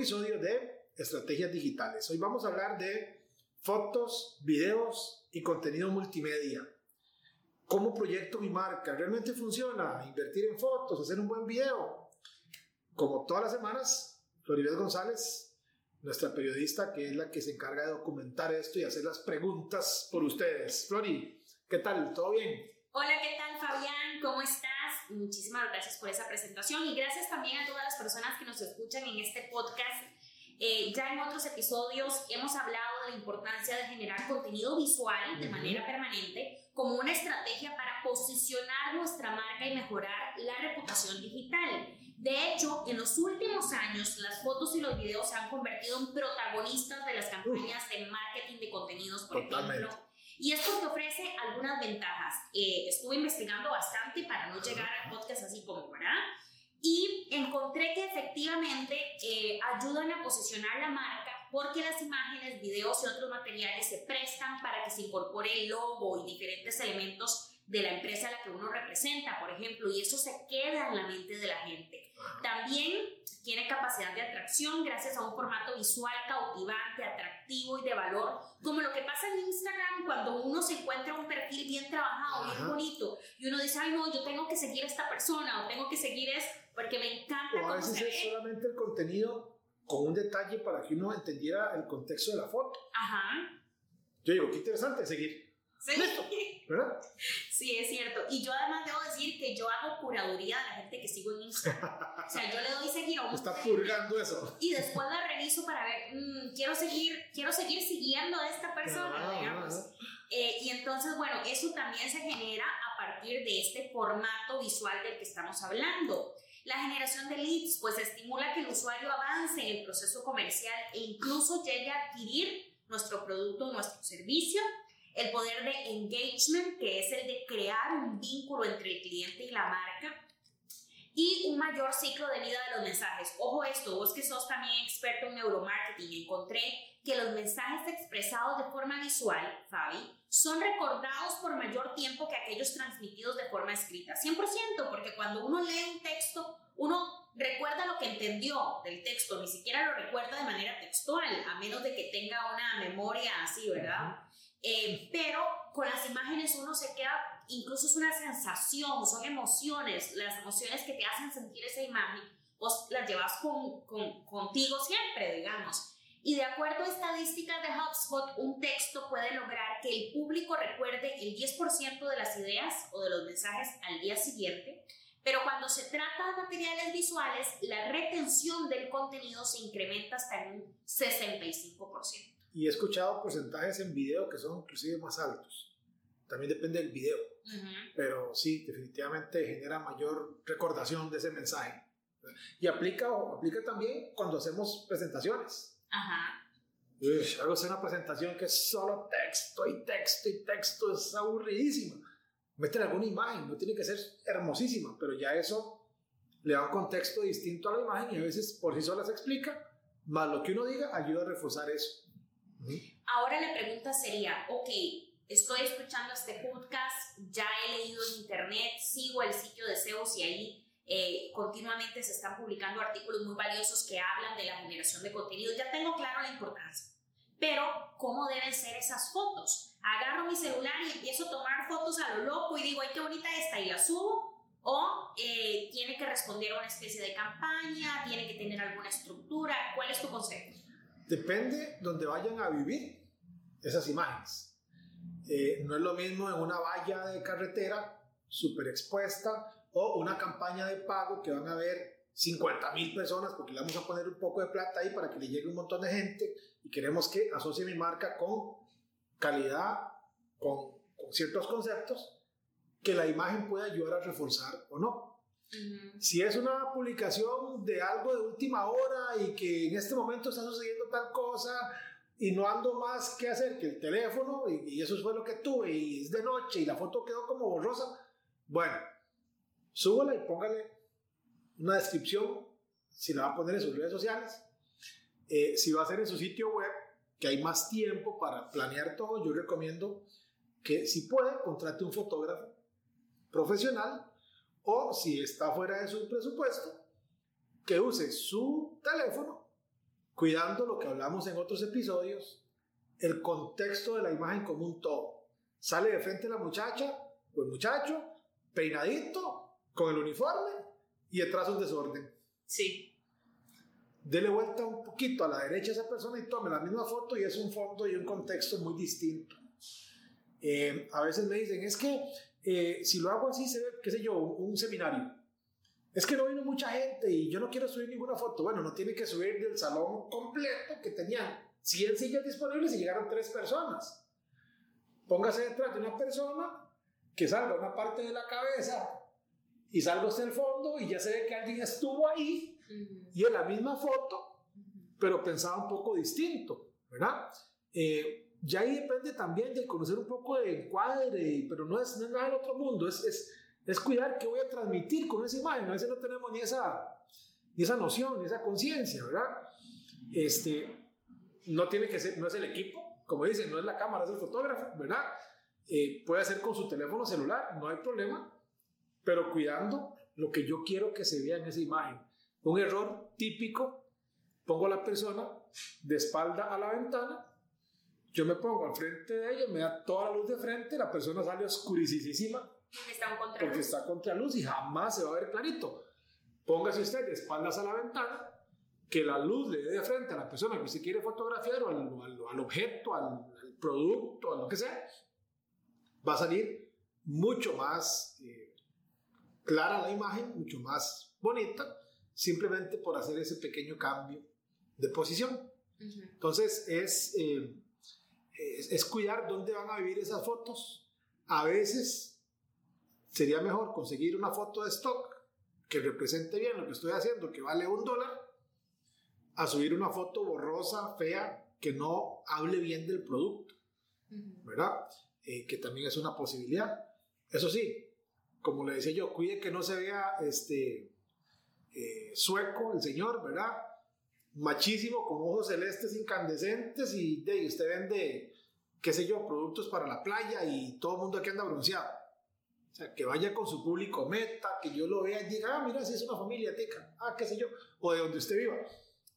Episodio de Estrategias Digitales. Hoy vamos a hablar de fotos, videos y contenido multimedia. ¿Cómo proyecto mi marca? ¿Realmente funciona? Invertir en fotos, hacer un buen video. Como todas las semanas, Floribel González nuestra periodista, que es la que se encarga de documentar esto y hacer las preguntas por ustedes. Flori, ¿qué tal? ¿Todo bien? Hola, ¿qué tal Fabián? ¿Cómo estás? Muchísimas gracias por esa presentación y gracias también a todas las personas que nos escuchan en este podcast. Eh, ya en otros episodios hemos hablado de la importancia de generar contenido visual de manera permanente como una estrategia para posicionar nuestra marca y mejorar la reputación digital. De hecho, en los últimos años, las fotos y los videos se han convertido en protagonistas de las campañas de marketing de contenidos, por ejemplo. Y esto te ofrece algunas ventajas. Eh, estuve investigando bastante para no llegar a podcast así como, ¿verdad? Y encontré que efectivamente eh, ayudan a posicionar la marca porque las imágenes, videos y otros materiales se prestan para que se incorpore el logo y diferentes elementos de la empresa a la que uno representa, por ejemplo, y eso se queda en la mente de la gente. También tiene capacidad de atracción gracias a un formato visual cautivante, atractivo y de valor, como lo que pasa en Instagram cuando uno se encuentra un perfil bien trabajado, bien bonito, y uno dice, ay no, yo tengo que seguir a esta persona o tengo que seguir es porque me encanta. O a veces es solamente el contenido con un detalle para que uno entendiera el contexto de la foto. Ajá. Yo digo, qué interesante seguir. Sí. ¿Verdad? Sí, es cierto. Y yo además debo decir que yo hago curaduría de la gente que sigo en Instagram. o sea, yo le doy seguir a un Está purgando eso. Y después la reviso para ver, mmm, quiero seguir, quiero seguir siguiendo a esta persona, Ah, digamos. ah, Eh, y entonces, bueno, eso también se genera a partir de este formato visual del que estamos hablando. La generación de leads, pues estimula que el usuario avance en el proceso comercial e incluso llegue a adquirir nuestro producto o nuestro servicio. El poder de engagement, que es el de crear un vínculo entre el cliente y la marca. Y un mayor ciclo de vida de los mensajes. Ojo esto, vos que sos también experto en neuromarketing, encontré que los mensajes expresados de forma visual, Fabi, son recordados por mayor tiempo que aquellos transmitidos de forma escrita. 100%, porque cuando uno lee un texto, uno recuerda lo que entendió del texto, ni siquiera lo recuerda de manera textual, a menos de que tenga una memoria así, ¿verdad? Eh, pero con las imágenes uno se queda, incluso es una sensación, son emociones, las emociones que te hacen sentir esa imagen, vos las llevas con, con, contigo siempre, digamos. Y de acuerdo a estadísticas de HubSpot, un texto puede lograr que el público recuerde el 10% de las ideas o de los mensajes al día siguiente, pero cuando se trata de materiales visuales, la retención del contenido se incrementa hasta en un 65%. Y he escuchado porcentajes en video que son inclusive más altos. También depende del video. Ujú. Pero sí, definitivamente genera mayor recordación de ese mensaje. Y aplica, o aplica también cuando hacemos presentaciones. Ajá. Uy, hago una presentación que es solo texto y texto y texto, es aburridísima. Meten alguna imagen, no tiene que ser hermosísima, pero ya eso le da un contexto distinto a la imagen y a veces por sí sola se explica, más lo que uno diga ayuda a reforzar eso. Ujú. Ahora la pregunta sería, ok, estoy escuchando este podcast, ya he leído en internet, sigo el sitio de Zeus y ahí eh, continuamente se están publicando artículos muy valiosos que hablan de la generación de contenido, ya tengo claro la importancia. Pero, ¿cómo deben ser esas fotos? Agarro mi celular y empiezo a tomar fotos a lo loco y digo, ay, qué bonita esta, y la subo. O eh, tiene que responder a una especie de campaña, tiene que tener alguna estructura. ¿Cuál es tu consejo? Depende donde vayan a vivir esas imágenes. Eh, no es lo mismo en una valla de carretera súper expuesta o una campaña de pago que van a ver 50 mil personas porque le vamos a poner un poco de plata ahí para que le llegue un montón de gente y queremos que asocie mi marca con calidad, con, con ciertos conceptos que la imagen puede ayudar a reforzar o no. Si es una publicación de algo de última hora y que en este momento está sucediendo tal cosa y no ando más que hacer que el teléfono y, eso fue lo que tuve y es de noche y la foto quedó como borrosa, bueno, súbala y póngale una descripción si la va a poner en sus redes sociales, eh, si va a hacer en su sitio web, que hay más tiempo para planear todo, yo recomiendo que si puede, contrate un fotógrafo profesional o si está fuera de su presupuesto, que use su teléfono, cuidando lo que hablamos en otros episodios, el contexto de la imagen como un todo. Sale de frente la muchacha o el muchacho, peinadito, con el uniforme y detrás un desorden. Sí. Dele vuelta un poquito a la derecha a esa persona y tome la misma foto y es un fondo y un contexto muy distinto. Eh, a veces me dicen, es que eh, si lo hago así, se ve, qué sé yo, un, seminario. Es que no vino mucha gente y yo no quiero subir ninguna foto. Bueno, no tiene que subir del salón completo que tenían 100 sillas disponibles y llegaron tres personas. Póngase detrás de una persona que salga una parte de la cabeza y salga hasta el fondo y ya se ve que alguien estuvo ahí y en la misma foto, pero pensaba un poco distinto, ¿verdad? Eh, ya ahí depende también de conocer un poco de encuadre, pero no es, nada del otro mundo, es, es, es, cuidar qué voy a transmitir con esa imagen. A veces no tenemos ni esa, ni esa noción, ni esa conciencia, ¿verdad? Este, no tiene que ser, no es el equipo, como dicen, no es la cámara, es el fotógrafo, ¿verdad? Eh, puede hacer con su teléfono celular, no hay problema, pero cuidando lo que yo quiero que se vea en esa imagen. Un error típico, pongo a la persona de espalda a la ventana yo me pongo al frente de ella, me da toda la luz de frente, la persona sale oscurísima porque está contra luz y jamás se va a ver clarito. Póngase usted de espaldas a la ventana, que la luz le dé de frente a la persona que usted quiere fotografiar o al, al, objeto, al, producto, a lo que sea, va a salir mucho más eh, clara la imagen, mucho más bonita, simplemente por hacer ese pequeño cambio de posición. Entonces es... Eh, es, cuidar dónde van a vivir esas fotos. A veces sería mejor conseguir una foto de stock que represente bien lo que estoy haciendo, que vale un dólar, a subir una foto borrosa, fea, que no hable bien del producto, ¿verdad? Eh, que también es una posibilidad. Eso sí, como le decía yo, cuide que no se vea este eh, sueco el señor, ¿verdad? Machísimo, con ojos celestes incandescentes y de, usted vende qué sé yo, productos para la playa y todo el mundo aquí anda bronceado. O sea, que vaya con su público meta, que yo lo vea y diga, ah, mira, si es una familia tica, ah, qué sé yo, o de donde usted viva.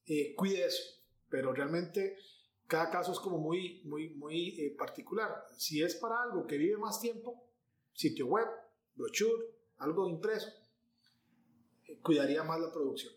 Eh, cuide eso, pero realmente cada caso es como muy, muy, muy eh, particular. Si es para algo que vive más tiempo, sitio web, brochure, algo impreso, eh, cuidaría más la producción.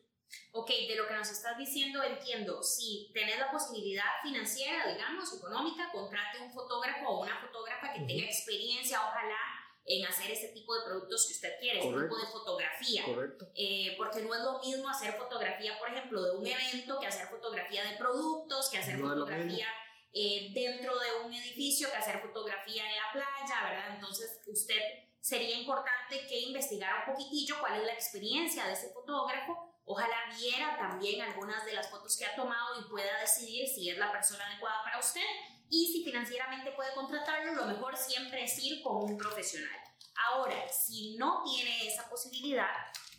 Ok, de lo que nos estás diciendo entiendo, si tenés la posibilidad financiera, digamos, económica, contrate un fotógrafo o una fotógrafa que tenga experiencia, ojalá, en hacer ese tipo de productos que usted quiere, ese tipo de fotografía. Correcto. Eh, porque no es lo mismo hacer fotografía, por ejemplo, de un evento, que hacer fotografía de productos, que hacer fotografía eh, dentro de un edificio, que hacer fotografía en la playa, ¿verdad? Entonces, usted sería importante que investigara un poquitillo cuál es la experiencia de ese fotógrafo Ojalá viera también algunas de las fotos que ha tomado y pueda decidir si es la persona adecuada para usted y si financieramente puede contratarlo, lo mejor siempre es ir con un profesional. Ahora, si no tiene esa posibilidad,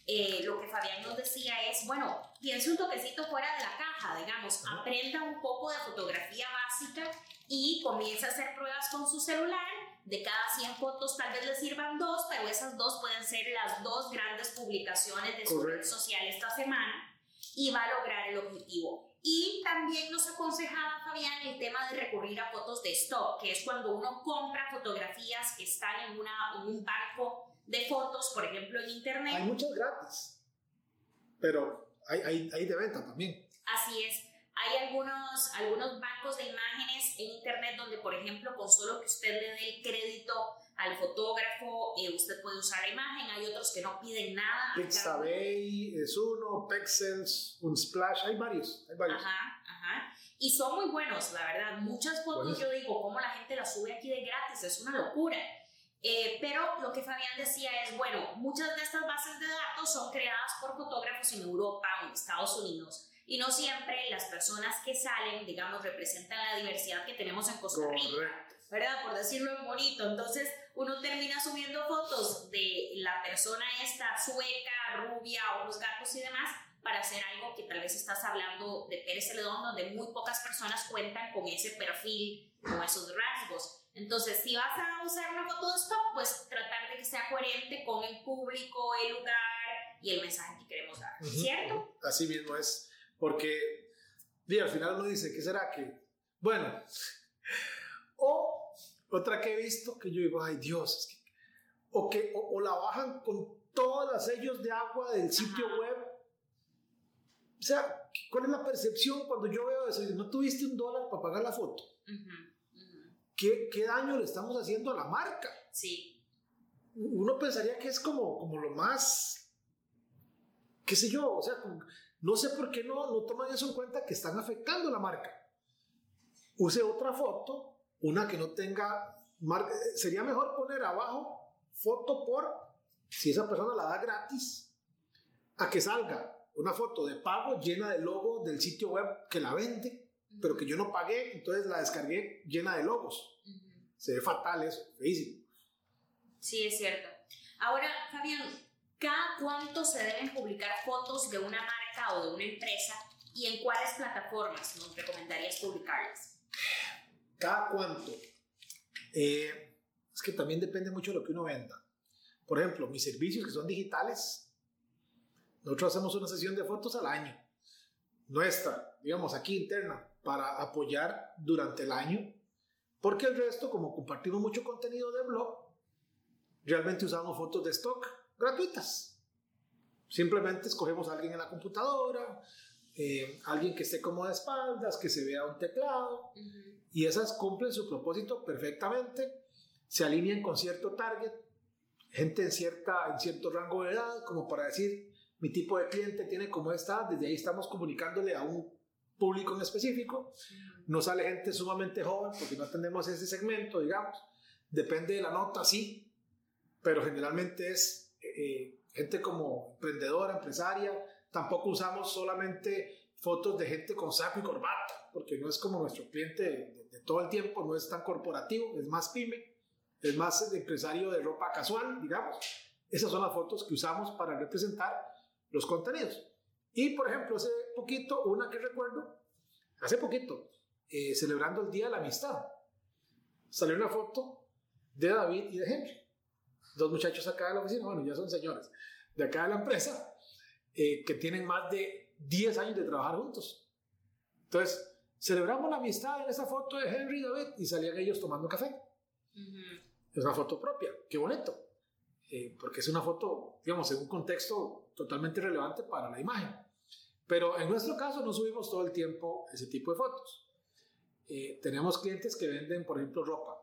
eh, lo que Fabián nos decía es, bueno, piense un toquecito fuera de la caja, digamos, aprenda un poco de fotografía básica y comience a hacer pruebas con su celular de cada 100 fotos tal vez le sirvan dos, pero esas dos pueden ser las dos grandes publicaciones de su red social esta semana y va a lograr el objetivo. Y también nos aconsejaba Fabián el tema de recurrir a fotos de stock, que es cuando uno compra fotografías que están en, una, en un banco de fotos, por ejemplo en internet. Hay muchas gratis, pero hay, hay, hay de venta también. Así es. Hay algunos, algunos bancos de imágenes en Internet donde, por ejemplo, con solo que usted le dé el crédito al fotógrafo, eh, usted puede usar la imagen. Hay otros que no piden nada. Pixabay es uno, Pexels, Unsplash, hay varios, hay varios. Ajá, ajá. Y son muy buenos, la verdad. Muchas fotos yo digo, ¿cómo la gente las sube aquí de gratis? Es una locura. Eh, pero lo que Fabián decía es, bueno, muchas de estas bases de datos son creadas por fotógrafos en Europa o en Estados Unidos y no siempre las personas que salen, digamos, representan la diversidad que tenemos en Costa Rica. ¿verdad? Por decirlo en bonito. Entonces, uno termina subiendo fotos de la persona esta sueca, rubia, ojos gatos y demás, para hacer algo que tal vez estás hablando de Pérez Celedón, donde muy pocas personas cuentan con ese perfil, con esos rasgos. Entonces, si vas a usar una foto de stock, pues tratar de que sea coherente con el público, el lugar y el mensaje que queremos dar, ¿cierto? Así mismo es, porque y al final uno dice, ¿qué será que? Bueno, o otra que he visto que yo digo, ay Dios, o que o, la bajan con todos los sellos de agua del sitio web. O sea, ¿cuál es la percepción cuando yo veo eso? No tuviste un dólar para pagar la foto. ¿Qué, ¿Qué, daño le estamos haciendo a la marca? Sí. Uno pensaría que es como, como lo más, qué sé yo, o sea, no sé por qué no, no toman eso en cuenta que están afectando la marca. Use otra foto una que no tenga, sería mejor poner abajo foto por, si esa persona la da gratis, a que salga una foto de pago llena de logo del sitio web que la vende, pero que yo no pagué, entonces la descargué llena de logos. Se ve fatal eso, feísimo. Sí, es cierto. Ahora, Fabián, ¿cada cuánto se deben publicar fotos de una marca o de una empresa y en cuáles plataformas nos recomendarías publicarlas? ¿Cada cuánto? Eh, es que también depende mucho de lo que uno venda. Por ejemplo, mis servicios que son digitales, nosotros hacemos una sesión de fotos al año, nuestra, digamos aquí interna, para apoyar durante el año, porque el resto, como compartimos mucho contenido de blog, realmente usamos fotos de stock gratuitas. Simplemente escogemos a alguien en la computadora, eh, alguien que esté como de espaldas, que se vea un teclado, y esas cumplen su propósito perfectamente, se alinean con cierto target, gente en, cierta, en cierto rango de edad, como para decir, mi tipo de cliente tiene como esta, desde ahí estamos comunicándole a un público en específico, no sale gente sumamente joven porque no atendemos ese segmento, digamos, depende de la nota, sí, pero generalmente es gente como emprendedora, empresaria, tampoco usamos solamente fotos de gente con saco y corbata, porque no es como nuestro cliente de, todo el tiempo, no es tan corporativo, es más pyme, es más empresario de ropa casual, digamos. Esas son las fotos que usamos para representar los contenidos. Y, por ejemplo, hace poquito, una que recuerdo, hace poquito, eh, celebrando el Día de la Amistad, salió una foto de David y de Henry, dos muchachos acá de la oficina, bueno, ya son señores, de acá de la empresa, eh, que tienen más de 10 años de trabajar juntos. Entonces, celebramos la amistad en esa foto de Henry y David y salían ellos tomando café. Es una foto propia, qué bonito. Eh, porque es una foto, digamos, en un contexto totalmente relevante para la imagen. Pero en nuestro caso no subimos todo el tiempo ese tipo de fotos. Eh, tenemos clientes que venden, por ejemplo, ropa.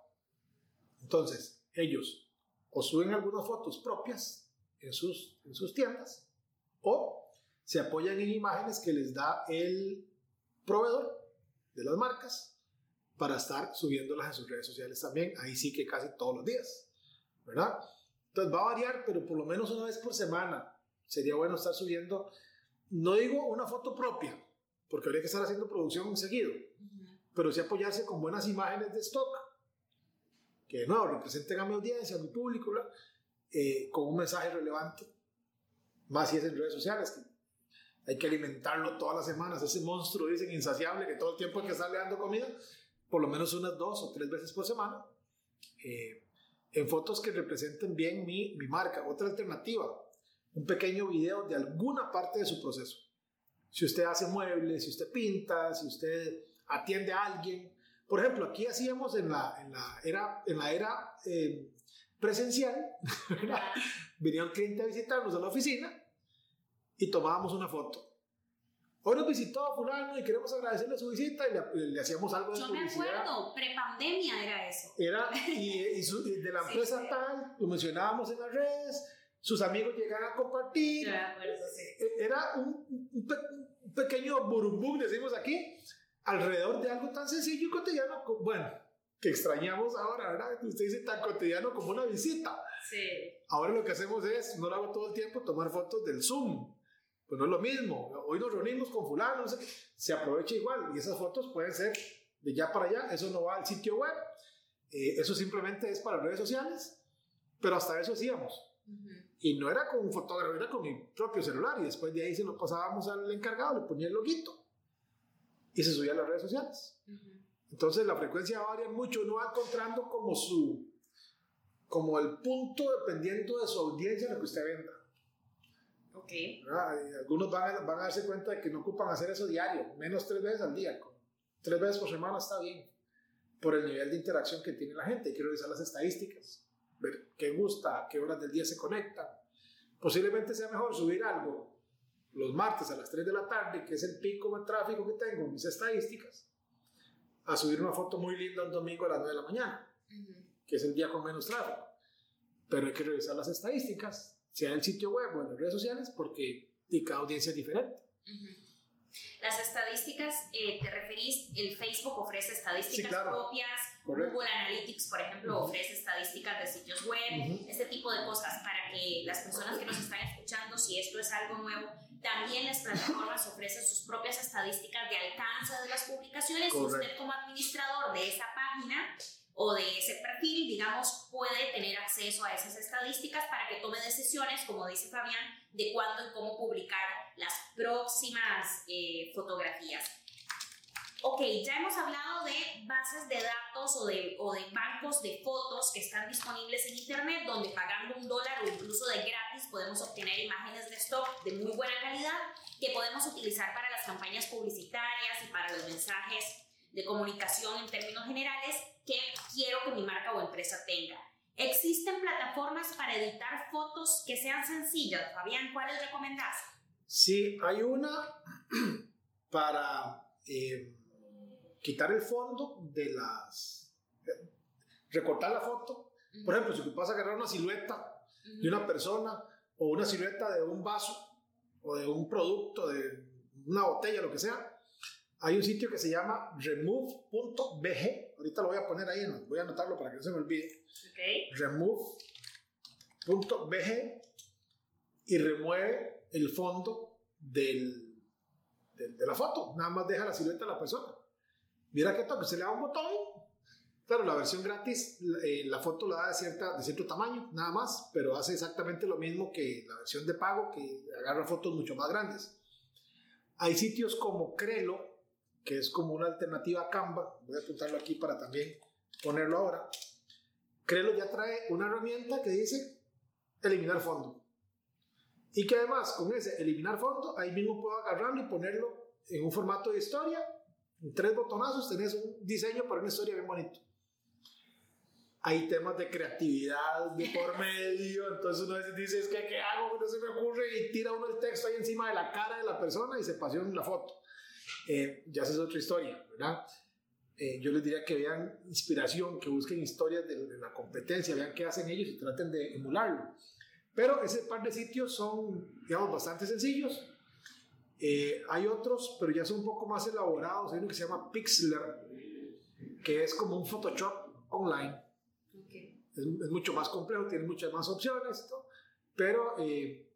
Entonces, ellos o suben algunas fotos propias en sus, en sus tiendas o se apoyan en imágenes que les da el proveedor de las marcas para estar subiéndolas en sus redes sociales también. Ahí sí que casi todos los días, ¿verdad? Entonces va a variar, pero por lo menos una vez por semana sería bueno estar subiendo, no digo una foto propia, porque habría que estar haciendo producción seguido, pero sí apoyarse con buenas imágenes de stock, que no representen a mi audiencia, a mi público, eh, con un mensaje relevante, más si es en redes sociales, hay que alimentarlo todas las semanas. Ese monstruo, dicen, insaciable, que todo el tiempo hay que estarle dando comida, por lo menos unas dos o tres veces por semana, eh, en fotos que representen bien mi marca. Otra alternativa, un pequeño video de alguna parte de su proceso. Si usted hace muebles, si usted pinta, si usted atiende a alguien. Por ejemplo, aquí hacíamos en la, en la era, en la era eh, presencial, venía un cliente a visitarnos a la oficina y tomábamos una foto. Hoy nos visitó fulano y queremos agradecerle su visita y le, hacíamos algo de Yo me acuerdo, prepandemia era eso. Era, y, de la empresa tal, lo mencionábamos en las redes, sus amigos llegaban a compartir. E, era un, un, pequeño burumbum, decimos aquí, alrededor de algo tan sencillo y cotidiano. Bueno, que extrañamos ahora, ¿verdad? Usted dice tan cotidiano como una visita. Sí. Ahora lo que hacemos es, no lo hago todo el tiempo, tomar fotos del Zoom. Pues no es lo mismo. Hoy nos reunimos con fulano, no sé qué. se aprovecha igual y esas fotos pueden ser de ya para allá, eso no va al sitio web, eh, eso simplemente es para redes sociales, pero hasta eso hacíamos. Y no era con un fotógrafo, era con mi propio celular y después de ahí se lo pasábamos al encargado, le ponía el loguito y se subía a las redes sociales. Entonces la frecuencia varía mucho, uno va encontrando como su, como el punto dependiendo de su audiencia lo que usted venda. Ok. Algunos van a, van a darse cuenta de que no ocupan hacer eso diario, menos tres veces al día. Tres veces por semana está bien, por el nivel de interacción que tiene la gente. Quiero revisar las estadísticas, ver qué gusta, qué horas del día se conectan. Posiblemente sea mejor subir algo los martes a las 3 de la tarde, que es el pico de tráfico que tengo en mis estadísticas, a subir una foto muy linda un domingo a las 9 de la mañana, que es el día con menos tráfico. Pero hay que revisar las estadísticas, sea en el sitio web o en las redes sociales, porque cada audiencia es diferente. Las estadísticas, eh, ¿te referís? El Facebook ofrece estadísticas propias, Google Analytics, por ejemplo, ofrece estadísticas de sitios web, este tipo de cosas, para que las personas que nos están escuchando, si esto es algo nuevo, también las plataformas ofrecen sus propias estadísticas de alcance de las publicaciones y usted como administrador de esa página o de ese perfil, digamos, puede tener acceso a esas estadísticas para que tome decisiones, como dice Fabián, de cuándo y cómo publicar las próximas eh, fotografías. Ok, ya hemos hablado de bases de datos o de, o de bancos de fotos que están disponibles en Internet, donde pagando un dólar o incluso de gratis podemos obtener imágenes de stock de muy buena calidad que podemos utilizar para las campañas publicitarias y para los mensajes de comunicación en términos generales que quiero que mi marca o empresa tenga. ¿Existen plataformas para editar fotos que sean sencillas? Fabián, ¿cuáles recomendás? Sí, hay una para... Eh, quitar el fondo de las... recortar la foto. Por ejemplo, si tú vas a agarrar una silueta de una persona o una silueta de un vaso o de un producto, de una botella, lo que sea, hay un sitio que se llama remove.bg. Ahorita lo voy a poner ahí, voy a anotarlo para que no se me olvide. Okay. Remove.bg y remueve el fondo del, de la foto. Nada más deja la silueta de la persona. Mira que toque, se le da un botón. Claro, la versión gratis, eh, la foto la da de, cierta, de cierto tamaño, nada más, pero hace exactamente lo mismo que la versión de pago, que agarra fotos mucho más grandes. Hay sitios como Crelo, que es como una alternativa a Canva, voy a apuntarlo aquí para también ponerlo ahora. Crelo ya trae una herramienta que dice eliminar fondo. Y que además con ese eliminar fondo, ahí mismo puedo agarrarlo y ponerlo en un formato de historia en tres botonazos tenés un diseño para una historia bien bonito. Hay temas de creatividad de por medio, entonces uno dice, es que ¿qué hago? No se me ocurre y tira uno el texto ahí encima de la cara de la persona y se pasiona la foto. Eh, ya esa es otra historia, ¿verdad? Eh, yo les diría que vean inspiración, que busquen historias de, de, la competencia, vean qué hacen ellos y traten de emularlo. Pero ese par de sitios son, digamos, bastante sencillos eh, hay otros, pero ya son un poco más elaborados. Hay uno que se llama Pixlr, que es como un Photoshop online. Es, mucho más complejo, tiene muchas más opciones, pero eh,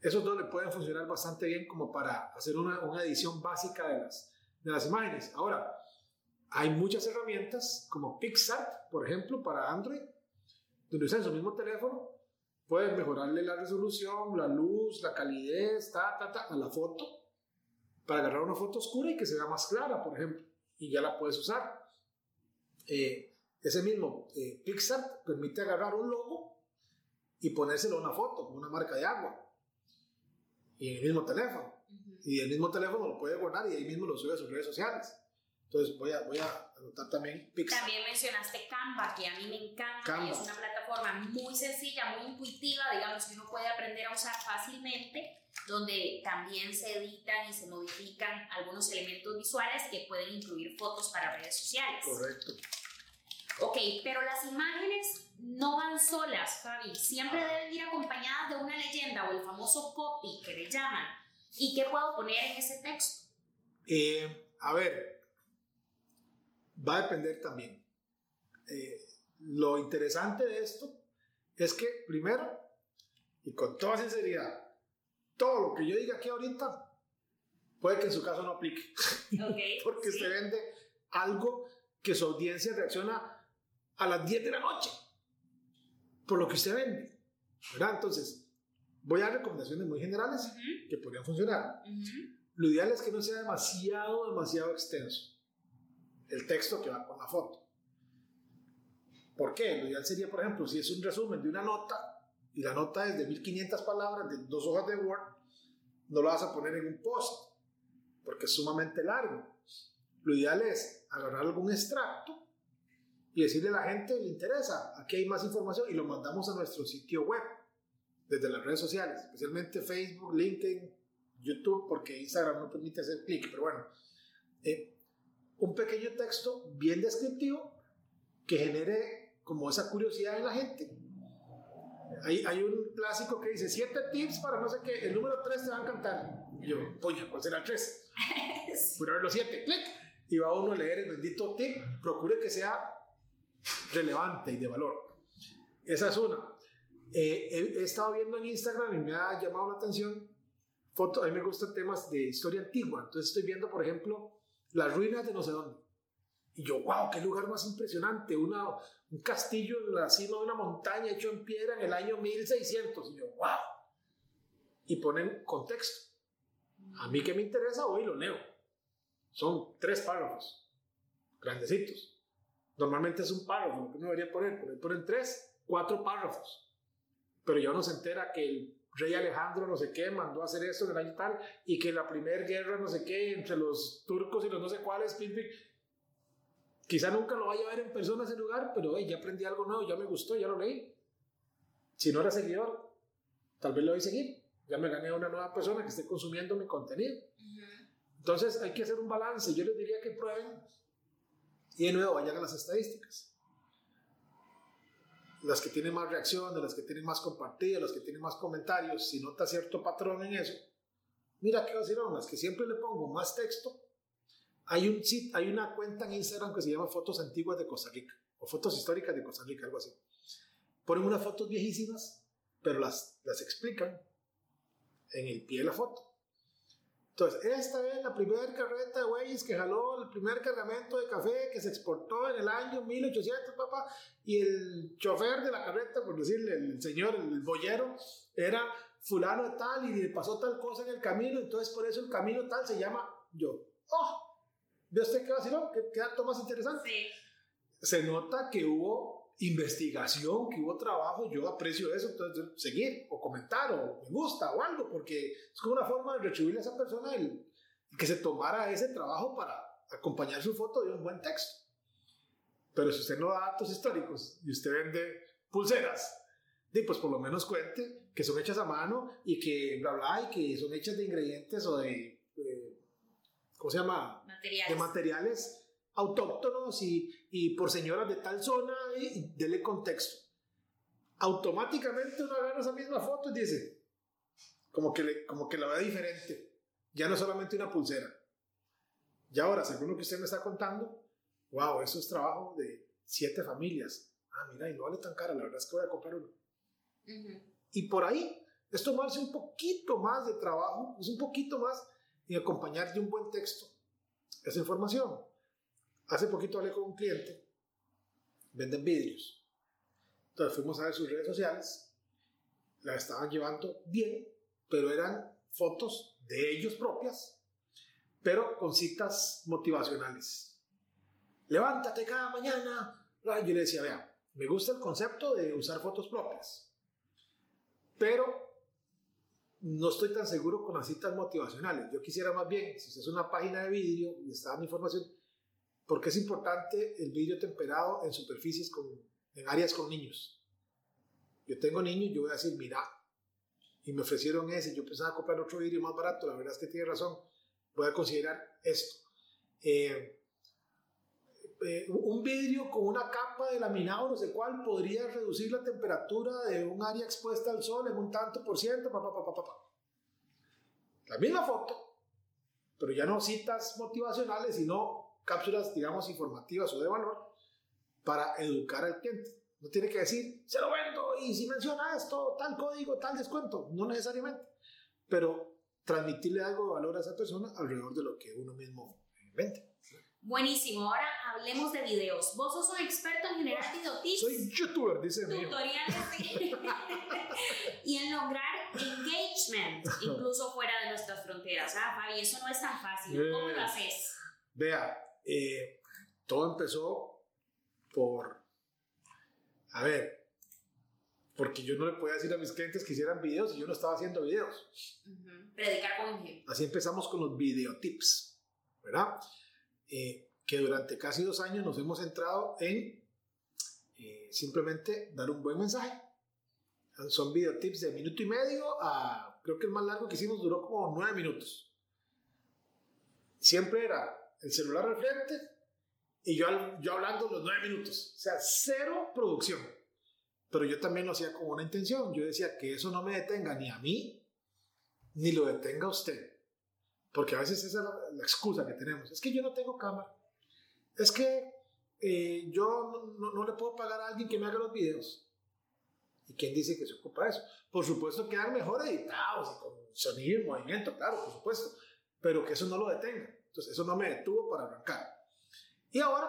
esos dos le pueden funcionar bastante bien como para hacer una, una edición básica de las, de las imágenes. Ahora, hay muchas herramientas como PixArt, por ejemplo, para Android, donde usan su mismo teléfono Puedes mejorarle la resolución, la luz, la calidez, ta, ta, ta, a la foto para agarrar una foto oscura y que se vea más clara, por ejemplo, y ya la puedes usar. Eh, ese mismo eh, Pixar permite agarrar un logo y ponérselo a una foto, una marca de agua, y en el mismo teléfono. Y el mismo teléfono lo puede guardar y ahí mismo lo sube a sus redes sociales. Entonces voy a, voy a anotar también Pixar. También mencionaste Canva, que a mí me encanta, es una plataforma muy sencilla, muy intuitiva, digamos que uno puede aprender a usar fácilmente, donde también se editan y se modifican algunos elementos visuales que pueden incluir fotos para redes sociales. Correcto. Ok, pero las imágenes no van solas, Fabi, siempre deben ir acompañadas de una leyenda o el famoso copy que le llaman. ¿Y qué puedo poner en ese texto? Eh, a ver, va a depender también. lo interesante de esto es que, primero, y con toda sinceridad, todo lo que yo diga aquí ahorita puede que en su caso no aplique. Porque se vende algo que su audiencia reacciona a las 10 de la noche por lo que usted vende. ¿verdad? Entonces, voy a dar recomendaciones muy generales que podrían funcionar. Lo ideal es que no sea demasiado, demasiado extenso el texto que va con la foto. ¿Por qué? Lo ideal sería, por ejemplo, si es un resumen de una nota y la nota es de 1500 palabras, de dos hojas de Word, no lo vas a poner en un post porque es sumamente largo. Lo ideal es agarrar algún extracto y decirle a la gente, le interesa, aquí hay más información y lo mandamos a nuestro sitio web desde las redes sociales, especialmente Facebook, LinkedIn, YouTube, porque Instagram no permite hacer clic, pero bueno, eh, un pequeño texto bien descriptivo que genere como esa curiosidad en la gente. Hay, hay un clásico que dice siete tips para no sé qué, el número 3 te va a encantar. Y yo, poña, ¿cuál será el 3? Voy a ver los 7, clic. Y va uno a leer el bendito tip, procure que sea relevante y de valor. Esa es una. Eh, he, estado viendo en Instagram y me ha llamado la atención fotos, a mí me gustan temas de historia antigua, entonces estoy viendo, por ejemplo, las ruinas de no sé dónde. Y yo, wow, qué lugar más impresionante, una, un castillo en la cima de una montaña hecho en piedra en el año 1600. Y yo, wow. Y ponen contexto. A mí que me interesa, hoy lo leo. Son tres párrafos, grandecitos. Normalmente es un párrafo, lo que uno debería poner, ponen tres, cuatro párrafos. Pero ya uno se entera que el rey Alejandro no sé qué mandó a hacer esto en el año tal y que la primera guerra no sé qué entre los turcos y los no sé cuáles, pim, quizá nunca lo vaya a ver en persona ese lugar, pero ya aprendí algo nuevo, ya me gustó, ya lo leí. Si no era seguidor, tal vez lo voy a seguir. Ya me gané a una nueva persona que esté consumiendo mi contenido. Entonces hay que hacer un balance. Yo les diría que prueben y de nuevo vayan a las estadísticas las que tienen más reacciones, las que tienen más compartidas, las que tienen más comentarios, si nota cierto patrón en eso, mira qué no, las que siempre le pongo más texto, hay, un hay una cuenta en Instagram que se llama Fotos Antiguas de Costa Rica, o Fotos Históricas de Costa Rica, algo así. Ponen unas fotos viejísimas, pero las, las explican en el pie de la foto. Entonces, esta es la primera carreta de güeyes que jaló el primer cargamento de café que se exportó en el año 1800, papá, y el chofer de la carreta, por decirle, el señor, el boyero, era fulano de tal y le pasó tal cosa en el camino, entonces por eso el camino tal se llama yo. ¡Oh! ¿Ve usted qué vacilón? ¿Qué, qué dato más interesante? Sí. Se nota que hubo investigación, que hubo trabajo, yo aprecio eso, entonces seguir o comentar o me gusta o algo, porque es como una forma de retribuirle a esa persona el, que se tomara ese trabajo para acompañar su foto de un buen texto. Pero si usted no da datos históricos y usted vende pulseras, pues por lo menos cuente que son hechas a mano y que bla bla y que son hechas de ingredientes o de, ¿cómo se llama? Materiales. De materiales autóctonos y, y por señoras de tal zona y, dele contexto. Automáticamente uno agarra esa misma foto y dice, como que, le, como que la ve diferente. Ya no solamente una pulsera. Y ahora, según lo que usted me está contando, wow, eso es trabajo de siete familias. Ah, mira, y no vale tan cara, la verdad es que voy a comprar uno. Y por ahí es tomarse un poquito más de trabajo, es un poquito más y acompañar de un buen texto esa información. Hace poquito hablé con un cliente, venden vidrios. Entonces fuimos a ver sus redes sociales, la estaban llevando bien, pero eran fotos de ellos propias, pero con citas motivacionales. Levántate cada mañana. Yo le decía, vea, me gusta el concepto de usar fotos propias, pero no estoy tan seguro con las citas motivacionales. Yo quisiera más bien, si es una página de vídeo y está mi información, porque es importante el vidrio temperado en superficies, con, en áreas con niños. Yo tengo niños, yo voy a decir, mira, y me ofrecieron ese, yo pensaba comprar otro vidrio más barato, la verdad es que tiene razón, voy a considerar esto. Eh, eh, un vidrio con una capa de laminado, no sé cuál, podría reducir la temperatura de un área expuesta al sol en un tanto por ciento, pa, pa, pa, La misma foto, pero ya no citas motivacionales, sino cápsulas, digamos, informativas o de valor para educar al cliente. No tiene que decir, se lo vendo y si menciona esto, tal código, tal descuento. No necesariamente. Pero transmitirle algo de valor a esa persona alrededor de lo que uno mismo vende. Buenísimo, ahora hablemos de videos. Vos sos un experto en generar videotips. Soy youtuber, dice Tutoriales y en lograr engagement, incluso fuera de nuestras fronteras. Ah, Fabi, eso no es tan fácil. ¿Cómo lo haces? Vea, eh, todo empezó por, a ver, porque yo no le podía decir a mis clientes que hicieran videos y yo no estaba haciendo videos. Predicar con Así empezamos con los videotips, ¿verdad? Eh, que durante casi dos años nos hemos centrado en eh, simplemente dar un buen mensaje. Son videotips de minuto y medio a, creo que el más largo que hicimos duró como nueve minutos. Siempre era el celular al frente y yo, yo hablando los nueve minutos. O sea, cero producción. Pero yo también lo hacía con una intención. Yo decía que eso no me detenga ni a mí, ni lo detenga a usted. Porque a veces esa es la, excusa que tenemos. Es que yo no tengo cámara. Es que eh, yo no, no, le puedo pagar a alguien que me haga los videos. ¿Y quién dice que se ocupa de eso? Por supuesto quedan mejor editados y con sonido y movimiento, claro, por supuesto. Pero que eso no lo detenga. Entonces, eso no me detuvo para arrancar. Y ahora,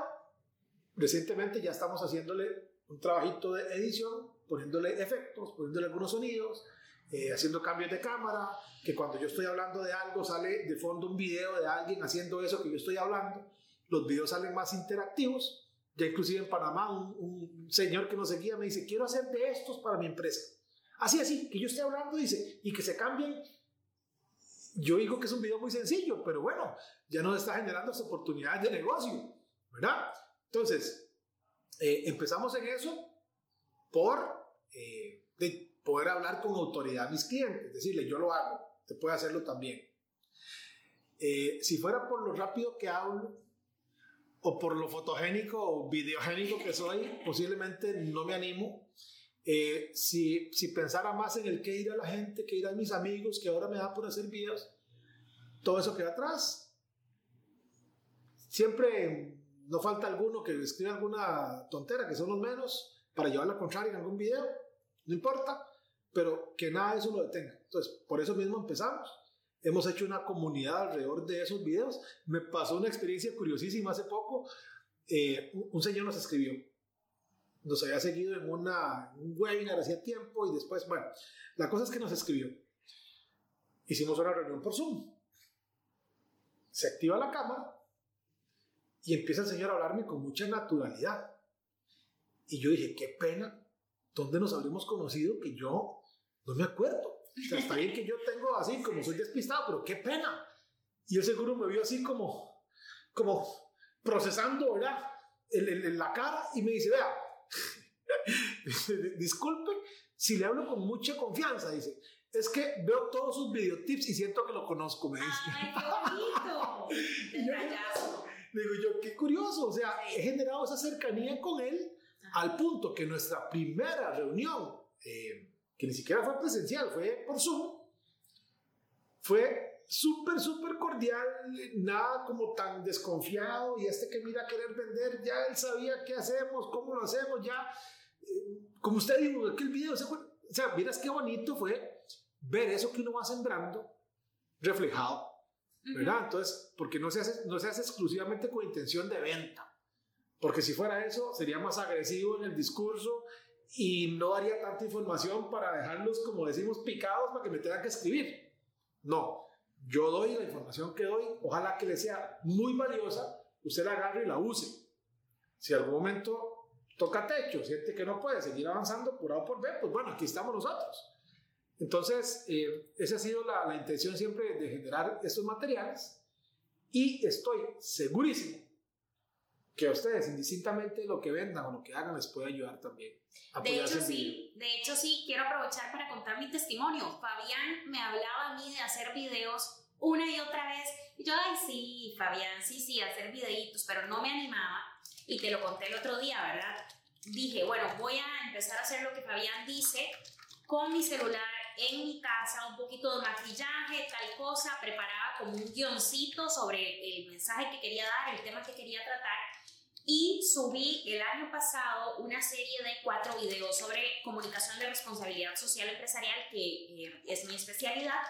recientemente ya estamos haciéndole un trabajito de edición, poniéndole efectos, poniéndole algunos sonidos, eh, haciendo cambios de cámara, que cuando yo estoy hablando de algo sale de fondo un video de alguien haciendo eso que yo estoy hablando, los videos salen más interactivos. Ya inclusive en Panamá un, un señor que nos seguía me dice, quiero hacer de estos para mi empresa. Así, así, que yo esté hablando, dice, y que se cambien. Yo digo que es un video muy sencillo, pero bueno, ya nos está generando oportunidades de negocio, ¿verdad? Entonces, eh, empezamos en eso por eh, poder hablar con autoridad a mis clientes, decirle, yo lo hago, te puede hacerlo también. Eh, si fuera por lo rápido que hablo, o por lo fotogénico o videogénico que soy, posiblemente no me animo. Eh, si, pensara más en el que ir a la gente, que ir a mis amigos, que ahora me da por hacer videos, todo eso queda atrás. Siempre no falta alguno que escriba alguna tontera, que son los menos, para llevar la contraria en algún video, no importa pero que nada de eso lo detenga. Entonces, por eso mismo empezamos. Hemos hecho una comunidad alrededor de esos videos. Me pasó una experiencia curiosísima hace poco. Eh, un señor nos escribió. Nos había seguido en una, un webinar hacía tiempo y después, bueno, la cosa es que nos escribió. Hicimos una reunión por Zoom. Se activa la cámara y empieza el señor a hablarme con mucha naturalidad. Y yo dije, qué pena, ¿dónde nos habríamos conocido que yo no me acuerdo. O sea, está bien que yo tengo así, como soy despistado, pero qué pena. Y él seguro me vio así como, como procesando, ¿verdad? En, la cara y me dice, vea, disculpe si le hablo con mucha confianza, dice. Es que veo todos sus videotips y siento que lo conozco, me dice. ¡Ay, qué bonito! Digo yo, qué curioso. O sea, he generado esa cercanía con él al punto que nuestra primera reunión eh, que ni siquiera fue presencial, fue por Zoom, fue súper, súper cordial, nada como tan desconfiado y este que mira a querer vender, ya él sabía qué hacemos, cómo lo hacemos, ya, como usted dijo, aquel video, o sea, miras qué bonito fue ver eso que uno va sembrando reflejado, ¿verdad? Entonces, porque no se, hace, no se hace exclusivamente con intención de venta, porque si fuera eso, sería más agresivo en el discurso y no daría tanta información para dejarlos, como decimos, picados para que me tengan que escribir. No, yo doy la información que doy, ojalá que le sea muy valiosa, usted la agarre y la use. Si algún momento toca techo, siente que no puede seguir avanzando por A o por B, pues bueno, aquí estamos nosotros. Entonces, eh, esa ha sido la, la intención siempre de generar estos materiales y estoy segurísimo que a ustedes, indistintamente lo que vendan o lo que hagan, les puede ayudar también. De hecho, sí, de hecho, sí, quiero aprovechar para contar mi testimonio. Fabián me hablaba a mí de hacer videos una y otra vez. Y yo, ay, sí, Fabián, sí, sí, hacer videitos, pero no me animaba. Y te lo conté el otro día, ¿verdad? Dije, bueno, voy a empezar a hacer lo que Fabián dice con mi celular en mi casa, un poquito de maquillaje, tal cosa, preparaba como un guioncito sobre el mensaje que quería dar, el tema que quería tratar Y subí el año pasado una serie de cuatro videos sobre comunicación de responsabilidad social empresarial, que eh, es mi especialidad.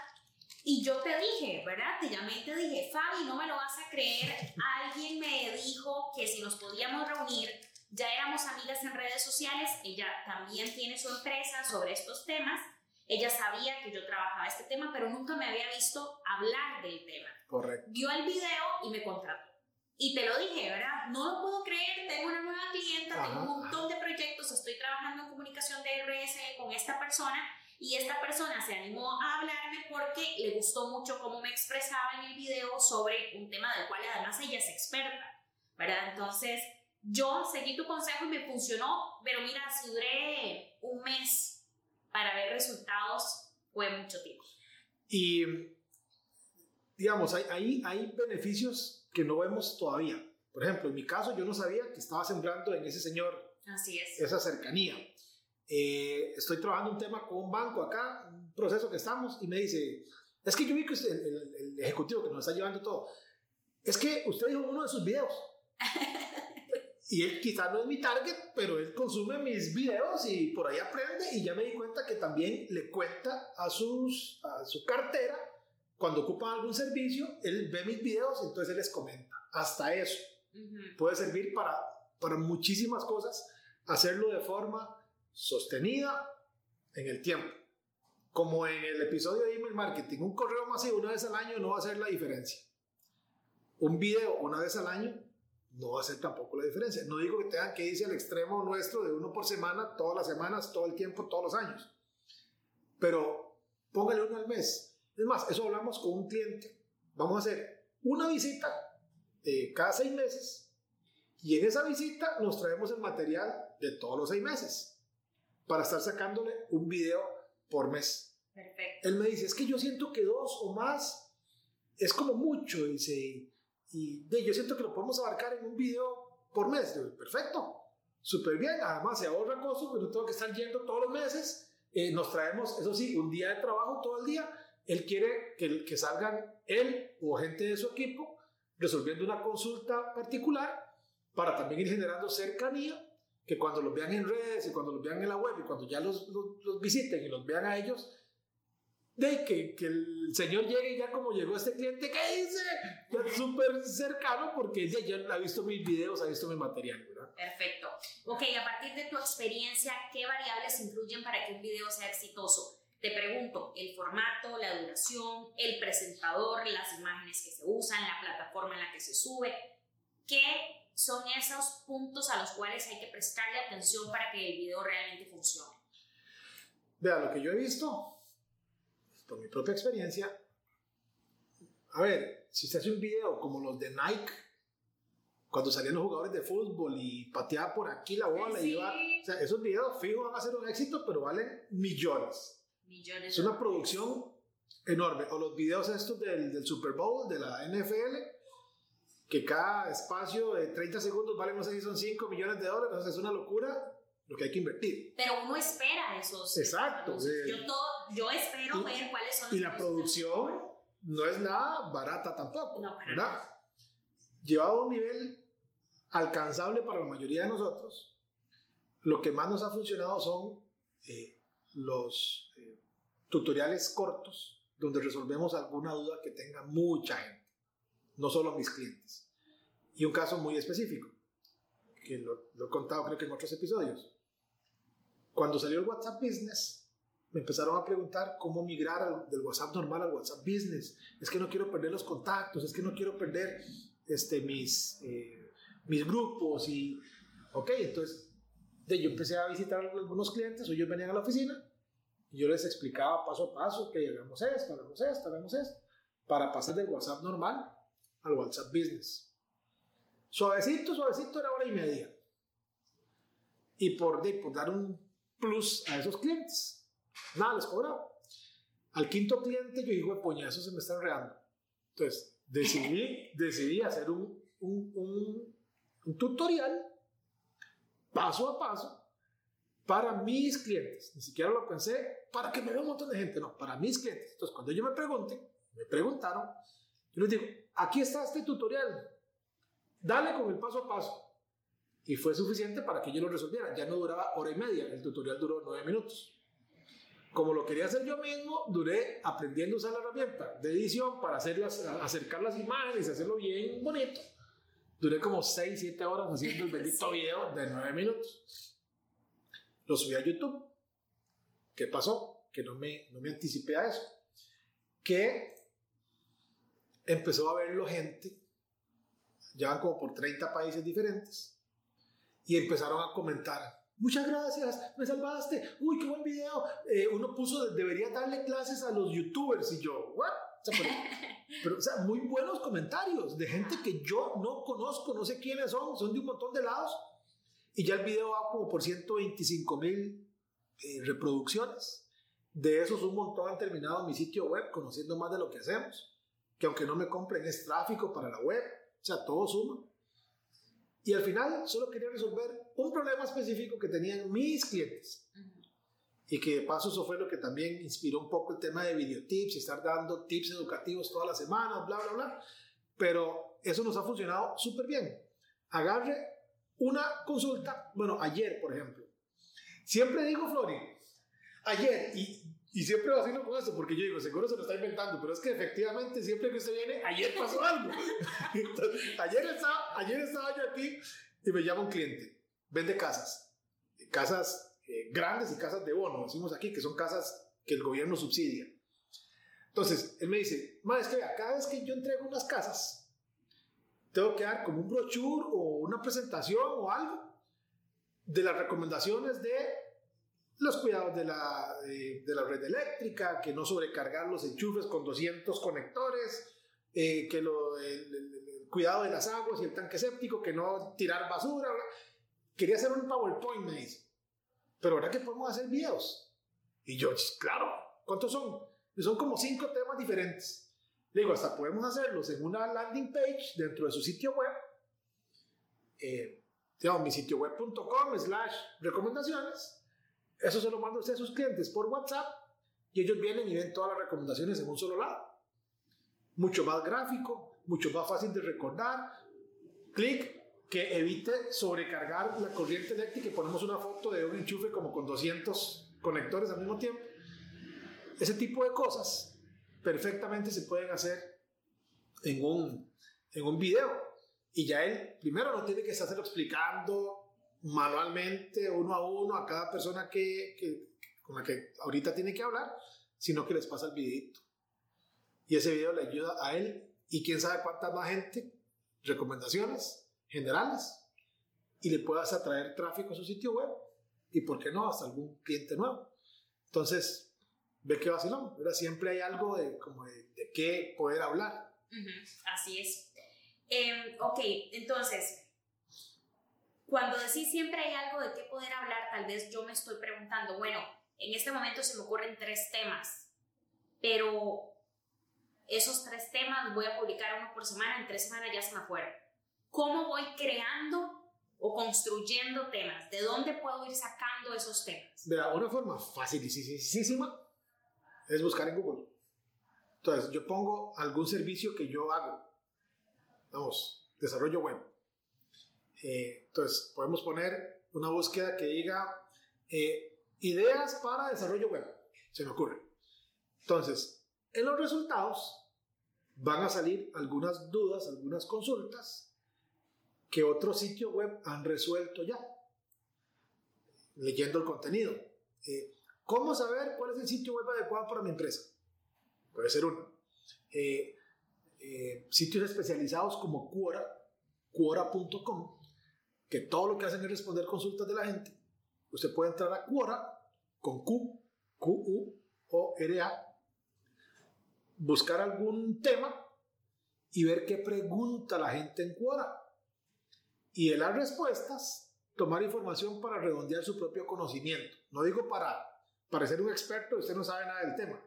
Y yo te dije, ¿verdad? Te llamé y te dije, Fabi, no me lo vas a creer. Alguien me dijo que si nos podíamos reunir, ya éramos amigas en redes sociales. Ella también tiene su empresa sobre estos temas. Ella sabía que yo trabajaba este tema, pero nunca me había visto hablar del tema. Correcto. Vio el video y me contrató. Y te lo dije, ¿verdad? No lo puedo creer, tengo una nueva clienta, tengo un montón de proyectos, estoy trabajando en comunicación de RS con esta persona y esta persona se animó a hablarme porque le gustó mucho cómo me expresaba en el video sobre un tema del cual además ella es experta, ¿verdad? Entonces, yo seguí tu consejo y me funcionó, pero mira, si duré un mes para ver resultados, fue mucho tiempo. Y, digamos, hay, hay, hay beneficios que no vemos todavía. Por ejemplo, en mi caso yo no sabía que estaba sembrando en ese señor Así es. esa cercanía. Eh, estoy trabajando un tema con un banco acá, un proceso que estamos, y me dice, es que yo vi que el, el, el ejecutivo que nos está llevando todo, es que usted dijo uno de sus videos. y él quizás no es mi target, pero él consume mis videos y por ahí aprende y ya me di cuenta que también le cuenta a, sus, a su cartera cuando ocupan algún servicio, él ve mis videos, entonces él les comenta. Hasta eso. Puede servir para, para muchísimas cosas, hacerlo de forma sostenida en el tiempo. Como en el episodio de email marketing, un correo masivo una vez al año no va a hacer la diferencia. Un video una vez al año no va a hacer tampoco la diferencia. No digo que tengan que irse al extremo nuestro de uno por semana, todas las semanas, todo el tiempo, todos los años. Pero póngale uno al mes es más, eso hablamos con un cliente. Vamos a hacer una visita eh, cada seis meses y en esa visita nos traemos el material de todos los seis meses para estar sacándole un video por mes. Perfecto. Él me dice, es que yo siento que dos o más es como mucho, dice, y de, yo siento que lo podemos abarcar en un video por mes. perfecto, súper bien, además se ahorra costos, pero no tengo que estar yendo todos los meses. Eh, nos traemos, eso sí, un día de trabajo todo el día él quiere que, que salgan él o gente de su equipo resolviendo una consulta particular para también ir generando cercanía, que cuando los vean en redes y cuando los vean en la web y cuando ya los, los, visiten y los vean a ellos, de que, que, el señor llegue ya como llegó este cliente, ¿qué dice? Ya súper cercano porque ya, ya ha visto mis videos, ha visto mi material, ¿verdad? Perfecto. Ok, a partir de tu experiencia, ¿qué variables influyen para que un video sea exitoso? Te pregunto, el formato, la duración, el presentador, las imágenes que se usan, la plataforma en la que se sube, ¿qué son esos puntos a los cuales hay que prestarle atención para que el video realmente funcione? Vea, lo que yo he visto, por mi propia experiencia, a ver, si se hace un video como los de Nike, cuando salían los jugadores de fútbol y pateaba por aquí la bola y iba, o sea, esos videos fijos van a ser un éxito, pero valen millones. Es una producción enorme. O los videos estos del, del, Super Bowl, de la NFL, que cada espacio de 30 segundos vale, no sé si son 5 millones de dólares. es una locura lo que hay que invertir. Pero uno espera esos. Exacto. yo, todo, yo espero ver cuáles son Y la producción no es nada barata tampoco. No, ¿verdad? Llevado a un nivel alcanzable para la mayoría de nosotros, lo que más nos ha funcionado son eh, los eh, tutoriales cortos donde resolvemos alguna duda que tenga mucha gente, no solo mis clientes. Y un caso muy específico, que lo, he contado creo que en otros episodios. Cuando salió el WhatsApp Business, me empezaron a preguntar cómo migrar del WhatsApp normal al WhatsApp Business. Es que no quiero perder los contactos, es que no quiero perder este, mis, eh, mis grupos. Y, ok, entonces de, yo empecé a visitar a algunos clientes, o ellos venían a la oficina y yo les explicaba paso a paso que hagamos esto, hagamos esto, hagamos esto, para pasar del WhatsApp normal al WhatsApp Business. Suavecito, suavecito era hora y media. Y por, por dar un plus a esos clientes, nada les cobraba. Al quinto cliente yo digo, poñazo se me está enredando. Entonces decidí, decidí hacer un, un, un, un tutorial paso a paso para mis clientes. Ni siquiera lo pensé para que me vea un montón de gente, no, para mis clientes. Entonces, cuando ellos me pregunten, me preguntaron, yo les digo, aquí está este tutorial, dale con el paso a paso. y fue suficiente para que yo lo resolviera. Ya no duraba hora y media, el tutorial duró nueve minutos. Como lo quería hacer yo mismo, duré aprendiendo a usar la herramienta de edición para hacerlas, acercar las imágenes y hacerlo bien bonito. Duré como 6, 7 horas haciendo el bendito video de 9 minutos. Lo subí a YouTube. ¿Qué pasó? Que no me, no me anticipé a eso. Que empezó a verlo gente, ya como por 30 países diferentes, y empezaron a comentar Muchas gracias, me salvaste. Uy, qué buen video. Eh, uno puso, debería darle clases a los youtubers. Y yo, ¿what? pero, o sea, muy buenos comentarios de gente que yo no conozco, no sé quiénes son, son de un montón de lados. Y ya el video va como por 125 mil eh, reproducciones. De esos, un montón han terminado mi sitio web conociendo más de lo que hacemos. Que aunque no me compren, es tráfico para la web. O sea, todo suma. Y al final solo quería resolver un problema específico que tenían mis clientes. Y que de paso eso fue lo que también inspiró un poco el tema de videotips y estar dando tips educativos todas las semanas, bla, bla, bla. Pero eso nos ha funcionado súper bien. Agarre una consulta, bueno, ayer, por ejemplo. Siempre digo, Flori, ayer, y y siempre vacilo con eso, porque yo digo, seguro se lo está inventando, pero es que efectivamente siempre que usted viene, ayer pasó algo. ayer, estaba, ayer estaba yo aquí y me llama un cliente, vende casas, casas eh, grandes y casas de bono, decimos aquí, que son casas que el gobierno subsidia. Entonces, él me dice, más es que cada vez que yo entrego unas casas, tengo que dar como un brochure o una presentación o algo de las recomendaciones de los cuidados de la, de la red eléctrica, que no sobrecargar los enchufes con 200 conectores, eh, que lo, el, cuidado de las aguas y el tanque séptico, que no tirar basura. Quería hacer un PowerPoint, me dice. Pero ahora que podemos hacer videos. Y yo, claro, ¿cuántos son? Y son como cinco temas diferentes. Le digo, hasta podemos hacerlos en una landing page dentro de su sitio web. Eh, digamos, mi sitio web.com slash recomendaciones eso se lo manda a sus clientes por WhatsApp y ellos vienen y ven todas las recomendaciones en un solo lado. Mucho más gráfico, mucho más fácil de recordar. Clic que evite sobrecargar la corriente eléctrica y ponemos una foto de un enchufe como con 200 conectores al mismo tiempo. Ese tipo de cosas perfectamente se pueden hacer en un, en un video. Y ya él primero no tiene que estarse explicando manualmente, uno a uno, a cada persona que, que, con la que ahorita tiene que hablar, sino que les pasa el videito. Y ese video le ayuda a él y quién sabe cuánta más gente, recomendaciones generales, y le puedas atraer tráfico a su sitio web y, ¿por qué no?, hasta algún cliente nuevo. Entonces, ve que vacilón, ¿verdad? Siempre hay algo de, como de, de qué poder hablar. Así es. Eh, ok, entonces, cuando decís siempre hay algo de qué poder hablar, tal vez yo me estoy preguntando, bueno, en este momento se me ocurren tres temas, pero esos tres temas voy a publicar uno por semana, en tres semanas ya se me fueron. ¿Cómo voy creando o construyendo temas? ¿De dónde puedo ir sacando esos temas? De una forma facilísima es buscar en Google. Entonces, yo pongo algún servicio que yo hago. Vamos, desarrollo web eh, entonces, podemos poner una búsqueda que diga eh, ideas para desarrollo web. Se me ocurre. Entonces, en los resultados van a salir algunas dudas, algunas consultas que otros sitios web han resuelto ya, leyendo el contenido. Eh, ¿Cómo saber cuál es el sitio web adecuado para mi empresa? Puede ser uno. sitios especializados como Quora, Quora.com, que todo lo que hacen es responder consultas de la gente. Usted puede entrar a Quora con Q, Q, U, O, R, A, buscar algún tema y ver qué pregunta la gente en Quora. Y de las respuestas, tomar información para redondear su propio conocimiento. No digo para parecer un experto, usted no sabe nada del tema.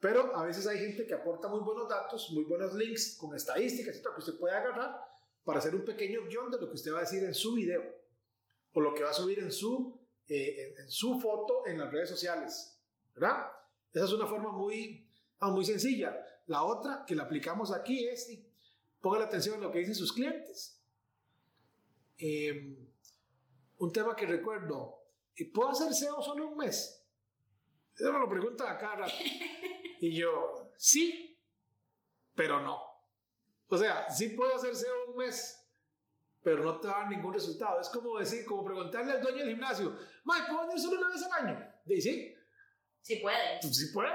Pero a veces hay gente que aporta muy buenos datos, muy buenos links con estadísticas, que usted puede agarrar para hacer un pequeño guion de lo que usted va a decir en su video o lo que va a subir en su, eh, en, su foto en las redes sociales. ¿Verdad? Esa es una forma muy, ah, muy sencilla. La otra que la aplicamos aquí es, ponga la atención en lo que dicen sus clientes. Em, un tema que recuerdo, ¿y puedo hacer SEO solo un mes? Eso me lo pregunta acá rato. Y yo, sí, pero no. O sea, sí puedo hacer SEO un mes, pero no te va a dar ningún resultado. Es como decir, como preguntarle al dueño del gimnasio, Mike, ¿puedo venir solo una vez al año? Dice, sí. Sí puede. Pues sí puede,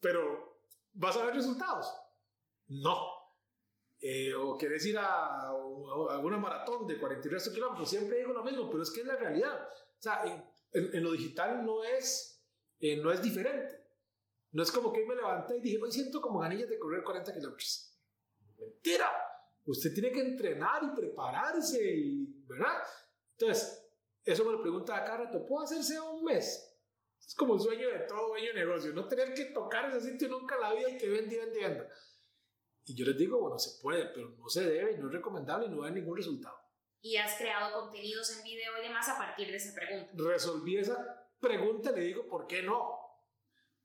pero ¿vas a ver resultados? No. Eh, o quieres ir a, a, una maratón de 43 kilómetros, siempre digo lo mismo, pero es que es la realidad. O sea, en, en lo digital no es, eh, no es diferente. No es como que me levanté y dije, hoy siento como ganillas de correr 40 kilómetros. Mentira. Usted tiene que entrenar y prepararse, y, ¿verdad? Entonces, eso me lo pregunta a cada rato. ¿Puedo hacerse un mes? Es como el sueño de todo dueño de negocio. No tener que tocar ese sitio nunca en la vida y que vende, vende, venda. Y yo les digo, bueno, se puede, pero no se debe, no es recomendable y no da ningún resultado. Y has creado contenidos en video y demás a partir de esa pregunta. Resolví esa pregunta y le digo, ¿por qué no?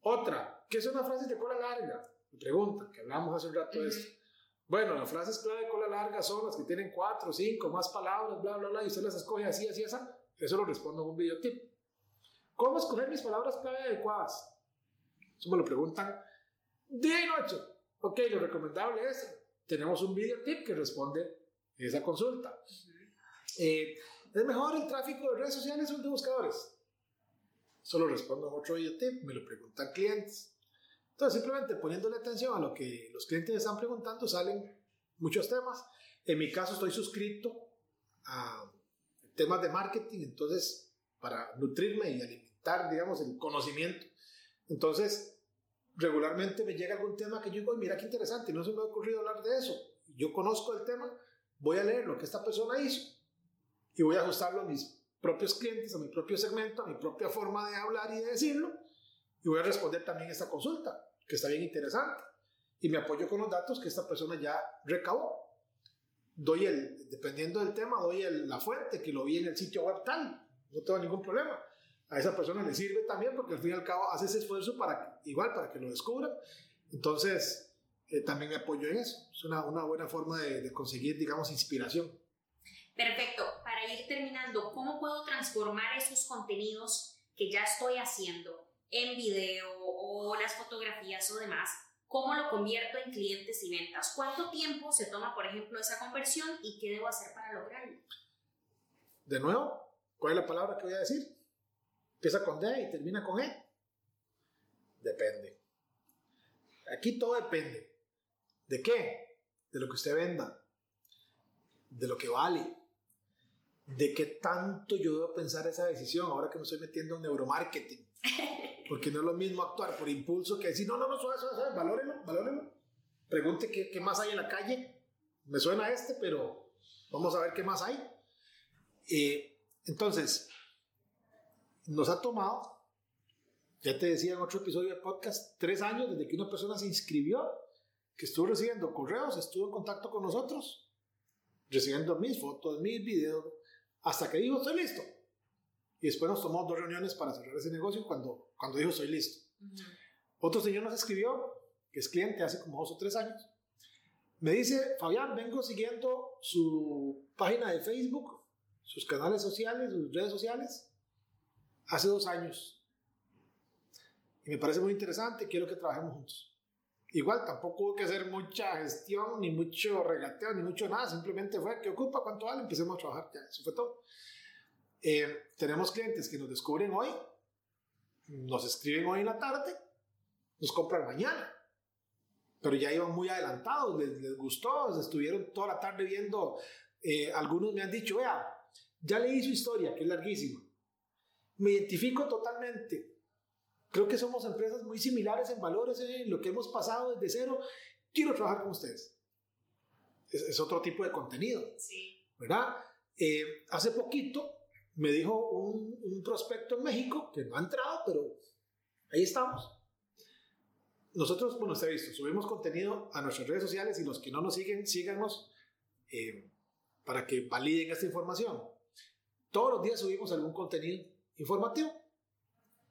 Otra, ¿qué son las frases de cola larga? Me preguntan, que hablamos hace un rato de esto. Bueno, las frases clave de cola larga son las que tienen cuatro, cinco, más palabras, bla, bla, bla, y usted las escoge así, así, así. Eso lo respondo en un video tip. ¿Cómo escoger mis palabras clave adecuadas? Eso me lo preguntan día y noche. Ok, lo recomendable es, tenemos un video tip que responde esa consulta. Eh, ¿Es mejor el tráfico de redes sociales o de buscadores? Solo respondo en otro video tip, me lo preguntan clientes. Entonces, simplemente poniéndole atención a lo que los clientes están preguntando, salen muchos temas. En mi caso, estoy suscrito a temas de marketing, entonces, para nutrirme y alimentar, digamos, el conocimiento. Entonces, regularmente me llega algún tema que yo digo, mira qué interesante, no se me ha ocurrido hablar de eso. Yo conozco el tema, voy a leer lo que esta persona hizo y voy a ajustarlo a mis propios clientes, a mi propio segmento, a mi propia forma de hablar y de decirlo, y voy a responder también esta consulta que está bien interesante. Y me apoyo con los datos que esta persona ya recabó. Doy el, dependiendo del tema, doy el, la fuente que lo vi en el sitio web tal. No tengo ningún problema. A esa persona le sirve también porque al fin y al cabo hace ese esfuerzo para, igual, para que lo descubra. Entonces, eh, también me apoyo en eso. Es una, una buena forma de, de conseguir, digamos, inspiración. Perfecto. Para ir terminando, ¿cómo puedo transformar esos contenidos que ya estoy haciendo en video o las fotografías o demás, ¿cómo lo convierto en clientes y ventas? ¿Cuánto tiempo se toma, por ejemplo, esa conversión y qué debo hacer para lograrlo? De nuevo, ¿cuál es la palabra que voy a decir? Empieza con D y termina con E. Depende. Aquí todo depende. ¿De qué? De lo que usted venda. De lo que vale. De qué tanto yo debo pensar esa decisión ahora que me estoy metiendo en neuromarketing. Porque no es lo mismo actuar por impulso que decir, no, no, no, suave, suave, suave, valórenlo, valórenlo. Pregunte qué, qué, más hay en la calle. Me suena este, pero vamos a ver qué más hay. Eh, entonces, nos ha tomado, ya te decía en otro episodio de podcast, tres años desde que una persona se inscribió, que estuvo recibiendo correos, estuvo en contacto con nosotros, recibiendo mis fotos, mis videos, hasta que dijo, estoy listo y después nos tomó dos reuniones para cerrar ese negocio cuando, cuando dijo estoy listo. Uh -huh. Otro señor nos escribió, que es cliente hace como dos o tres años, me dice, Fabián, vengo siguiendo su página de Facebook, sus canales sociales, sus redes sociales, hace dos años. Y me parece muy interesante, quiero que trabajemos juntos. Igual tampoco hubo que hacer mucha gestión, ni mucho regateo, ni mucho nada, simplemente fue, ¿qué ocupa? ¿Cuánto vale? Empecemos a trabajar, ya, eso fue todo. Eh, tenemos clientes que nos descubren hoy, nos escriben hoy en la tarde, nos compran mañana, pero ya iban muy adelantados, les, les gustó, estuvieron toda la tarde viendo, eh, algunos me han dicho, vea, ya leí su historia, que es larguísima, me identifico totalmente, creo que somos empresas muy similares en valores, en eh, lo que hemos pasado desde cero, quiero trabajar con ustedes. Es, es otro tipo de contenido, sí. ¿verdad? Eh, hace poquito me dijo un, un, prospecto en México que no ha entrado, pero ahí estamos. Nosotros, bueno, usted visto, subimos contenido a nuestras redes sociales y los que no nos siguen, síganos eh, para que validen esta información. Todos los días subimos algún contenido informativo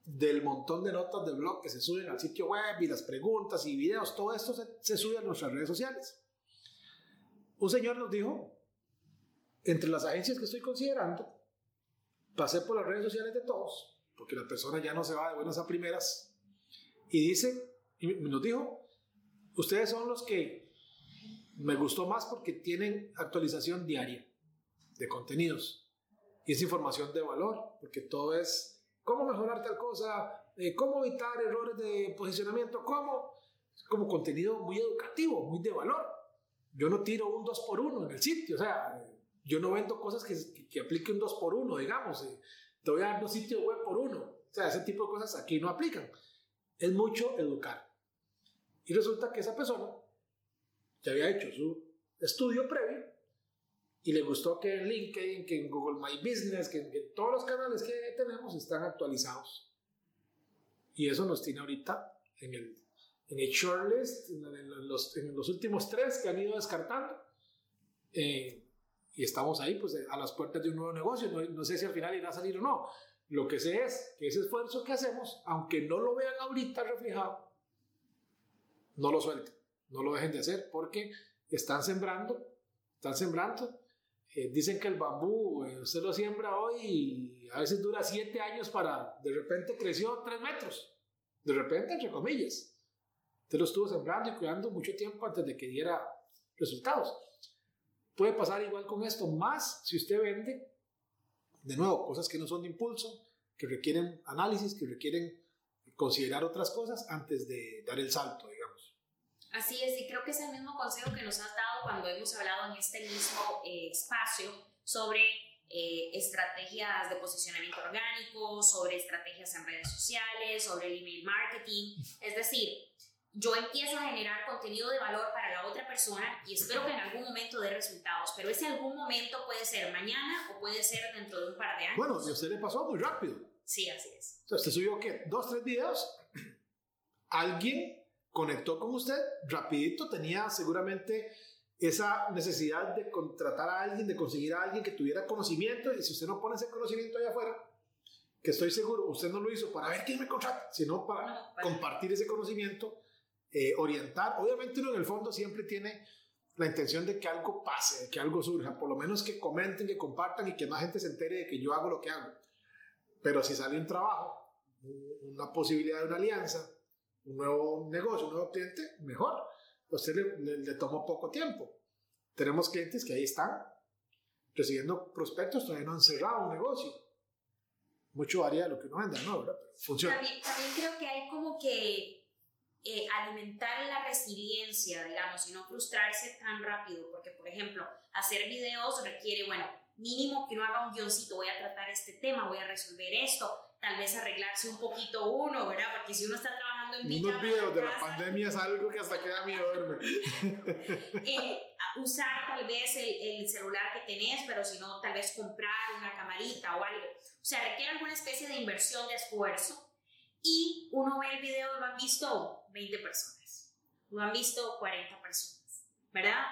del montón de notas del blog que se suben al sitio web y las preguntas y videos, todo esto se, se sube a nuestras redes sociales. Un señor nos dijo, entre las agencias que estoy considerando, pasé por las redes sociales de todos, porque la persona ya no se va de buenas a primeras, y dice, y nos dijo, ustedes son los que me gustó más porque tienen actualización diaria de contenidos. Y es información de valor, porque todo es cómo mejorar tal cosa, eh, cómo evitar errores de posicionamiento, cómo, como contenido muy educativo, muy de valor. Yo no tiro un 2 por 1 en el sitio, o sea, yo no vendo cosas que, que, aplique un 2 por 1 digamos. Eh, te voy a dar dos sitios web por uno. O sea, ese tipo de cosas aquí no aplican. Es mucho educar. Y resulta que esa persona ya había hecho su estudio previo y le gustó que en LinkedIn, que en Google My Business, que en, todos los canales que tenemos están actualizados. Y eso nos tiene ahorita en el, en el shortlist, en, los, en los últimos tres que han ido descartando. Eh, y estamos ahí, pues, a las puertas de un nuevo negocio. No, no, sé si al final irá a salir o no. Lo que sé es que ese esfuerzo que hacemos, aunque no lo vean ahorita reflejado, no lo suelten, no lo dejen de hacer, porque están sembrando, están sembrando. Eh, dicen que el bambú, eh, usted lo siembra hoy y a veces dura siete años para, de repente creció tres metros, de repente, entre comillas. Usted lo estuvo sembrando y cuidando mucho tiempo antes de que diera resultados. Puede pasar igual con esto, más si usted vende, de nuevo, cosas que no son de impulso, que requieren análisis, que requieren considerar otras cosas antes de dar el salto, digamos. Así es, y creo que es el mismo consejo que nos has dado cuando hemos hablado en este mismo eh, espacio sobre eh, estrategias de posicionamiento orgánico, sobre estrategias en redes sociales, sobre el email marketing. Es decir, yo empiezo a generar contenido de valor para la otra persona y espero que en algún momento dé resultados, pero ese algún momento puede ser mañana o puede ser dentro de un par de años. Bueno, y a usted le pasó muy rápido. Sí, así es. Sea, usted subió, ¿qué? ¿Dos, tres videos? Alguien conectó con usted rapidito, tenía seguramente esa necesidad de contratar a alguien, de conseguir a alguien que tuviera conocimiento y si usted no pone ese conocimiento allá afuera, que estoy seguro, usted no lo hizo para ver quién me contrata, sino para compartir ese conocimiento eh, orientar. Obviamente uno en el fondo siempre tiene la intención de que algo pase, de que algo surja, por lo menos que comenten, que compartan y que más gente se entere de que yo hago lo que hago. Pero si sale un trabajo, una posibilidad de una alianza, un nuevo negocio, un nuevo cliente, mejor. A usted le, le, tomó poco tiempo. Tenemos clientes que ahí están recibiendo prospectos, todavía no han cerrado un negocio. Mucho varía de lo que uno venda, ¿no? Pero funciona. También creo que hay como que eh, alimentar la resiliencia, digamos, y no frustrarse tan rápido, porque, por ejemplo, hacer videos requiere, bueno, mínimo que uno haga un guioncito, voy a tratar este tema, voy a resolver esto, tal vez arreglarse un poquito uno, ¿verdad? Porque si uno está trabajando en Unos videos de la pandemia es algo que hasta queda miedo eh, usar tal vez el, el, celular que tenés, pero si no, tal vez comprar una camarita o algo. O sea, requiere alguna especie de inversión de esfuerzo y uno ve el video y lo han visto 20 personas, lo han visto 40 personas, ¿verdad?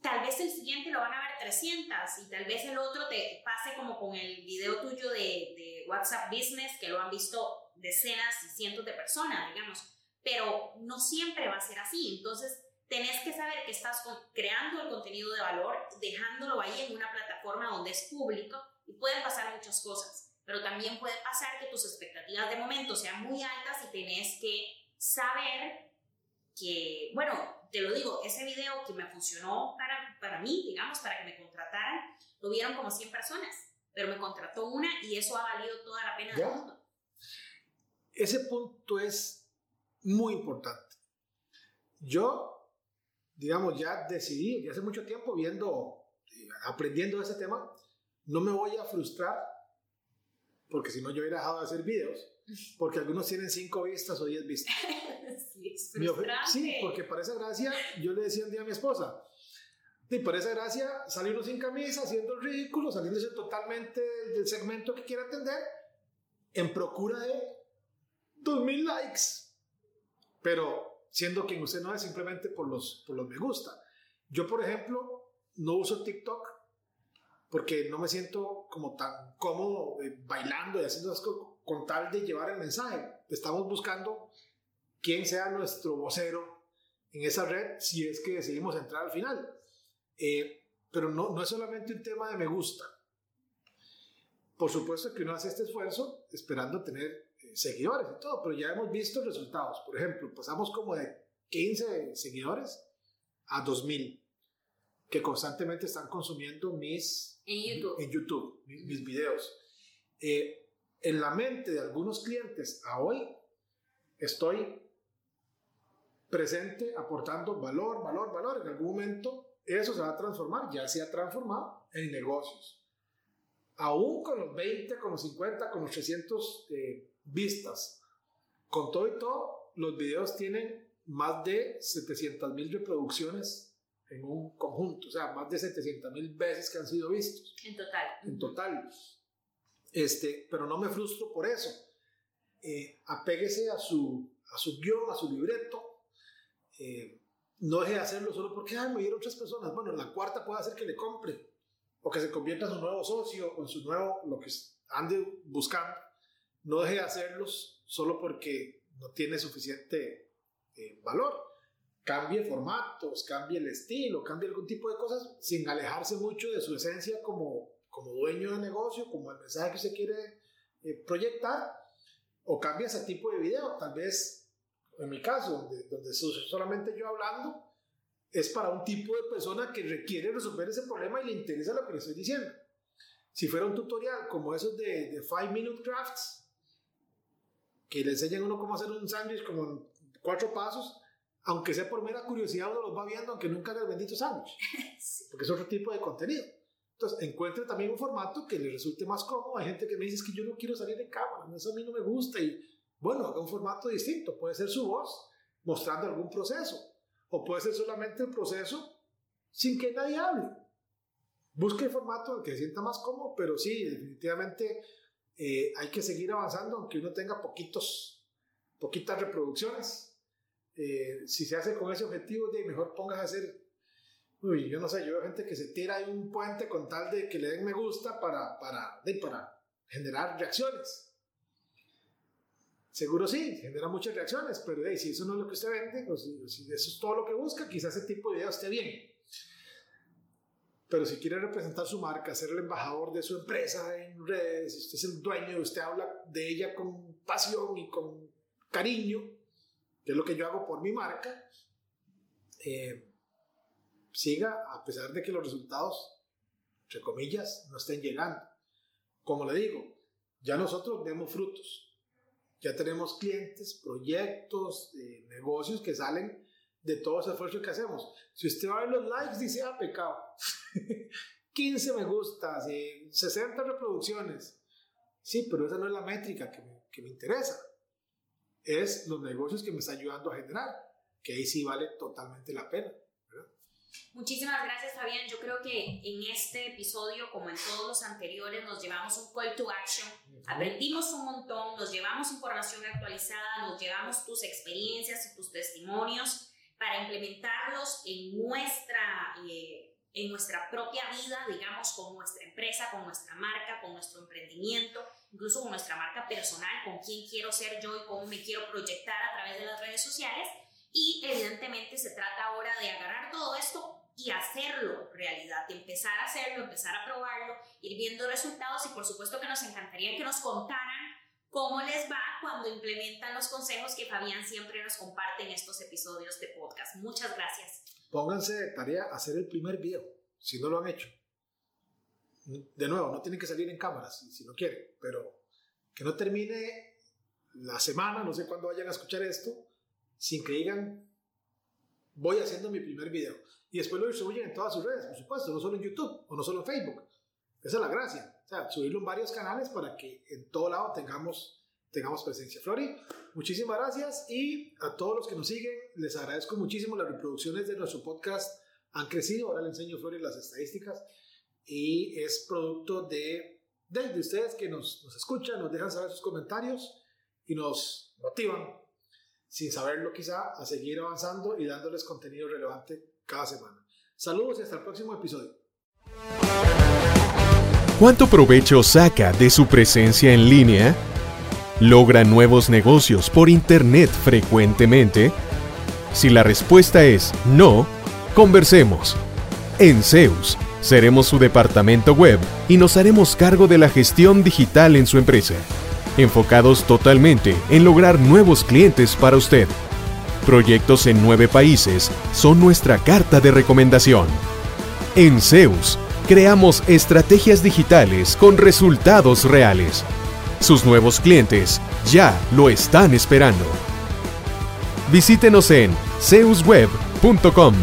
Tal vez el siguiente lo van a ver 300 y tal vez el otro te pase como con el video tuyo de, de WhatsApp Business que lo han visto decenas y cientos de personas, digamos, pero no siempre va a ser así, entonces tenés que saber que estás creando el contenido de valor, dejándolo ahí en una plataforma donde es público y pueden pasar muchas cosas pero también puede pasar que tus expectativas de momento sean muy altas y tenés que saber que, bueno, te lo digo, ese video que me funcionó para, para mí, digamos, para que me contrataran, lo vieron como 100 personas, pero me contrató una y eso ha valido toda la pena del mundo. Ese punto es muy importante. Yo, digamos, ya decidí, ya hace mucho tiempo viendo, eh, aprendiendo ese tema, no me voy a frustrar porque si no yo hubiera dejado de hacer videos, porque algunos tienen 5 vistas o 10 vistas. sí, es. Sí, porque para esa gracia, yo le decía un día a mi esposa, y por esa gracia sale uno sin camisa, haciendo el ridículo, saliéndose totalmente del segmento que quiere atender, en procura de 2000 likes. Pero siendo quien usted no es simplemente por los, por los me gusta. Yo, por ejemplo, no uso TikTok porque no me siento como tan cómodo eh, bailando y haciendo cosas con, tal de llevar el mensaje. Estamos buscando quién sea nuestro vocero en esa red si es que decidimos entrar al final. Eh, pero no, no es solamente un tema de me gusta. por supuesto que uno hace este esfuerzo esperando tener eh, seguidores y todo, pero ya hemos visto resultados. Por ejemplo, pasamos como de 15 seguidores a 2000 que constantemente están consumiendo mis en YouTube, en YouTube mis, mis videos. Eh, en la mente de algunos clientes a hoy estoy presente aportando valor, valor, valor. En algún momento eso se va a transformar, ya se ha transformado en negocios. Aún con los 20, con los 50, con los 300 eh, vistas, con todo y todo, los videos tienen más de 700 mil reproducciones en un conjunto, o sea, más de 700 mil veces que han sido vistos. En total. En total. Este, pero no me frustro por eso. Eh, apéguese a su, a su guion, a su libreto. Eh, no deje de hacerlo solo porque Ay, me dieron otras personas. Bueno, la cuarta puede hacer que le compre o que se convierta en su nuevo socio o en su nuevo, lo que ande buscando. No deje de hacerlos solo porque no tiene suficiente eh, valor. Cambie formatos, cambie el estilo, cambie algún tipo de cosas sin alejarse mucho de su esencia como, como dueño de negocio, como el mensaje que se quiere eh, proyectar, o cambia ese tipo de video. Tal vez, en mi caso, donde, donde solamente yo hablando, es para un tipo de persona que requiere resolver ese problema y le interesa lo que le estoy diciendo. Si fuera un tutorial como esos de, de Five Minute Crafts, que le enseñan uno cómo hacer un sándwich como en cuatro pasos, aunque sea por mera curiosidad, uno los va viendo, aunque nunca haga el bendito sándwich, porque es otro tipo de contenido. Entonces, encuentre también un formato que le resulte más cómodo. Hay gente que me dice es que yo no quiero salir de cámara, eso a mí no me gusta. Y bueno, haga un formato distinto. Puede ser su voz mostrando algún proceso, o puede ser solamente el proceso sin que nadie hable. Busque el formato que se sienta más cómodo, pero sí, definitivamente eh, hay que seguir avanzando, aunque uno tenga poquitos, poquitas reproducciones. Eh, si se hace con ese objetivo, de mejor pongas a hacer Uy, yo no sé, yo veo gente que se tira ahí un puente con tal de que le den me gusta para, para, de, para generar reacciones. Seguro sí, genera muchas reacciones, pero hey, si eso no es lo que usted vende, o si, si, eso es todo lo que busca, quizás ese tipo de video esté bien. Pero si quiere representar su marca, ser el embajador de su empresa en redes, si usted es el dueño, usted habla de ella con pasión y con cariño, es lo que yo hago por mi marca, eh, siga a pesar de que los resultados, entre comillas, no estén llegando. Como le digo, ya nosotros vemos frutos. Ya tenemos clientes, proyectos, eh, negocios que salen de todo ese esfuerzo que hacemos. Si usted va a ver los likes, dice, ah, pecado. 15 me gustas, 60 reproducciones. Sí, pero esa no es la métrica que me, que me interesa. Es los negocios que me está ayudando a generar, que ahí sí vale totalmente la pena. Muchísimas gracias, Fabián. Yo creo que en este episodio, como en todos los anteriores, nos llevamos un call to action. Aprendimos un montón, nos llevamos información actualizada, nos llevamos tus experiencias y tus testimonios para implementarlos en nuestra, eh, en nuestra propia vida, digamos, con nuestra empresa, con nuestra marca, con nuestro emprendimiento, incluso con nuestra marca personal, con quién quiero ser yo y cómo me quiero proyectar a través de las redes sociales. Y evidentemente se trata ahora de agarrar todo esto y hacerlo realidad, empezar a hacerlo, empezar a probarlo, ir viendo resultados y por supuesto que nos encantaría que nos contaran cómo les va cuando implementan los consejos que Fabián siempre nos comparte en estos episodios de podcast. Muchas gracias. Pónganse de tarea hacer el primer video, si no lo han hecho. De nuevo, no tienen que salir en cámara si, si no quieren, pero que no termine la semana, no sé cuándo vayan a escuchar esto, sin que digan, voy haciendo mi primer video. Y después lo distribuyen en todas sus redes, por supuesto, no solo en YouTube o no solo en Facebook. Esa es la gracia. O sea, subirlo en varios canales para que en todo lado tengamos, tengamos presencia. Flori, muchísimas gracias y a todos los que nos siguen, les agradezco muchísimo. Las reproducciones de nuestro podcast han crecido. Ahora le enseño a Flori las estadísticas y es producto de, de, de ustedes que nos, nos escuchan, nos dejan saber sus comentarios y nos motivan sin saberlo quizá, a seguir avanzando y dándoles contenido relevante cada semana. Saludos y hasta el próximo episodio. ¿Cuánto provecho saca de su presencia en línea? ¿Logra nuevos negocios por Internet frecuentemente? Si la respuesta es no, conversemos. En Zeus Seremos su departamento web y nos haremos cargo de la gestión digital en su empresa, enfocados totalmente en lograr nuevos clientes para usted. Proyectos en nueve países son nuestra carta de recomendación. En Zeus, creamos estrategias digitales con resultados reales. Sus nuevos clientes ya lo están esperando. Visítenos en zeusweb.com.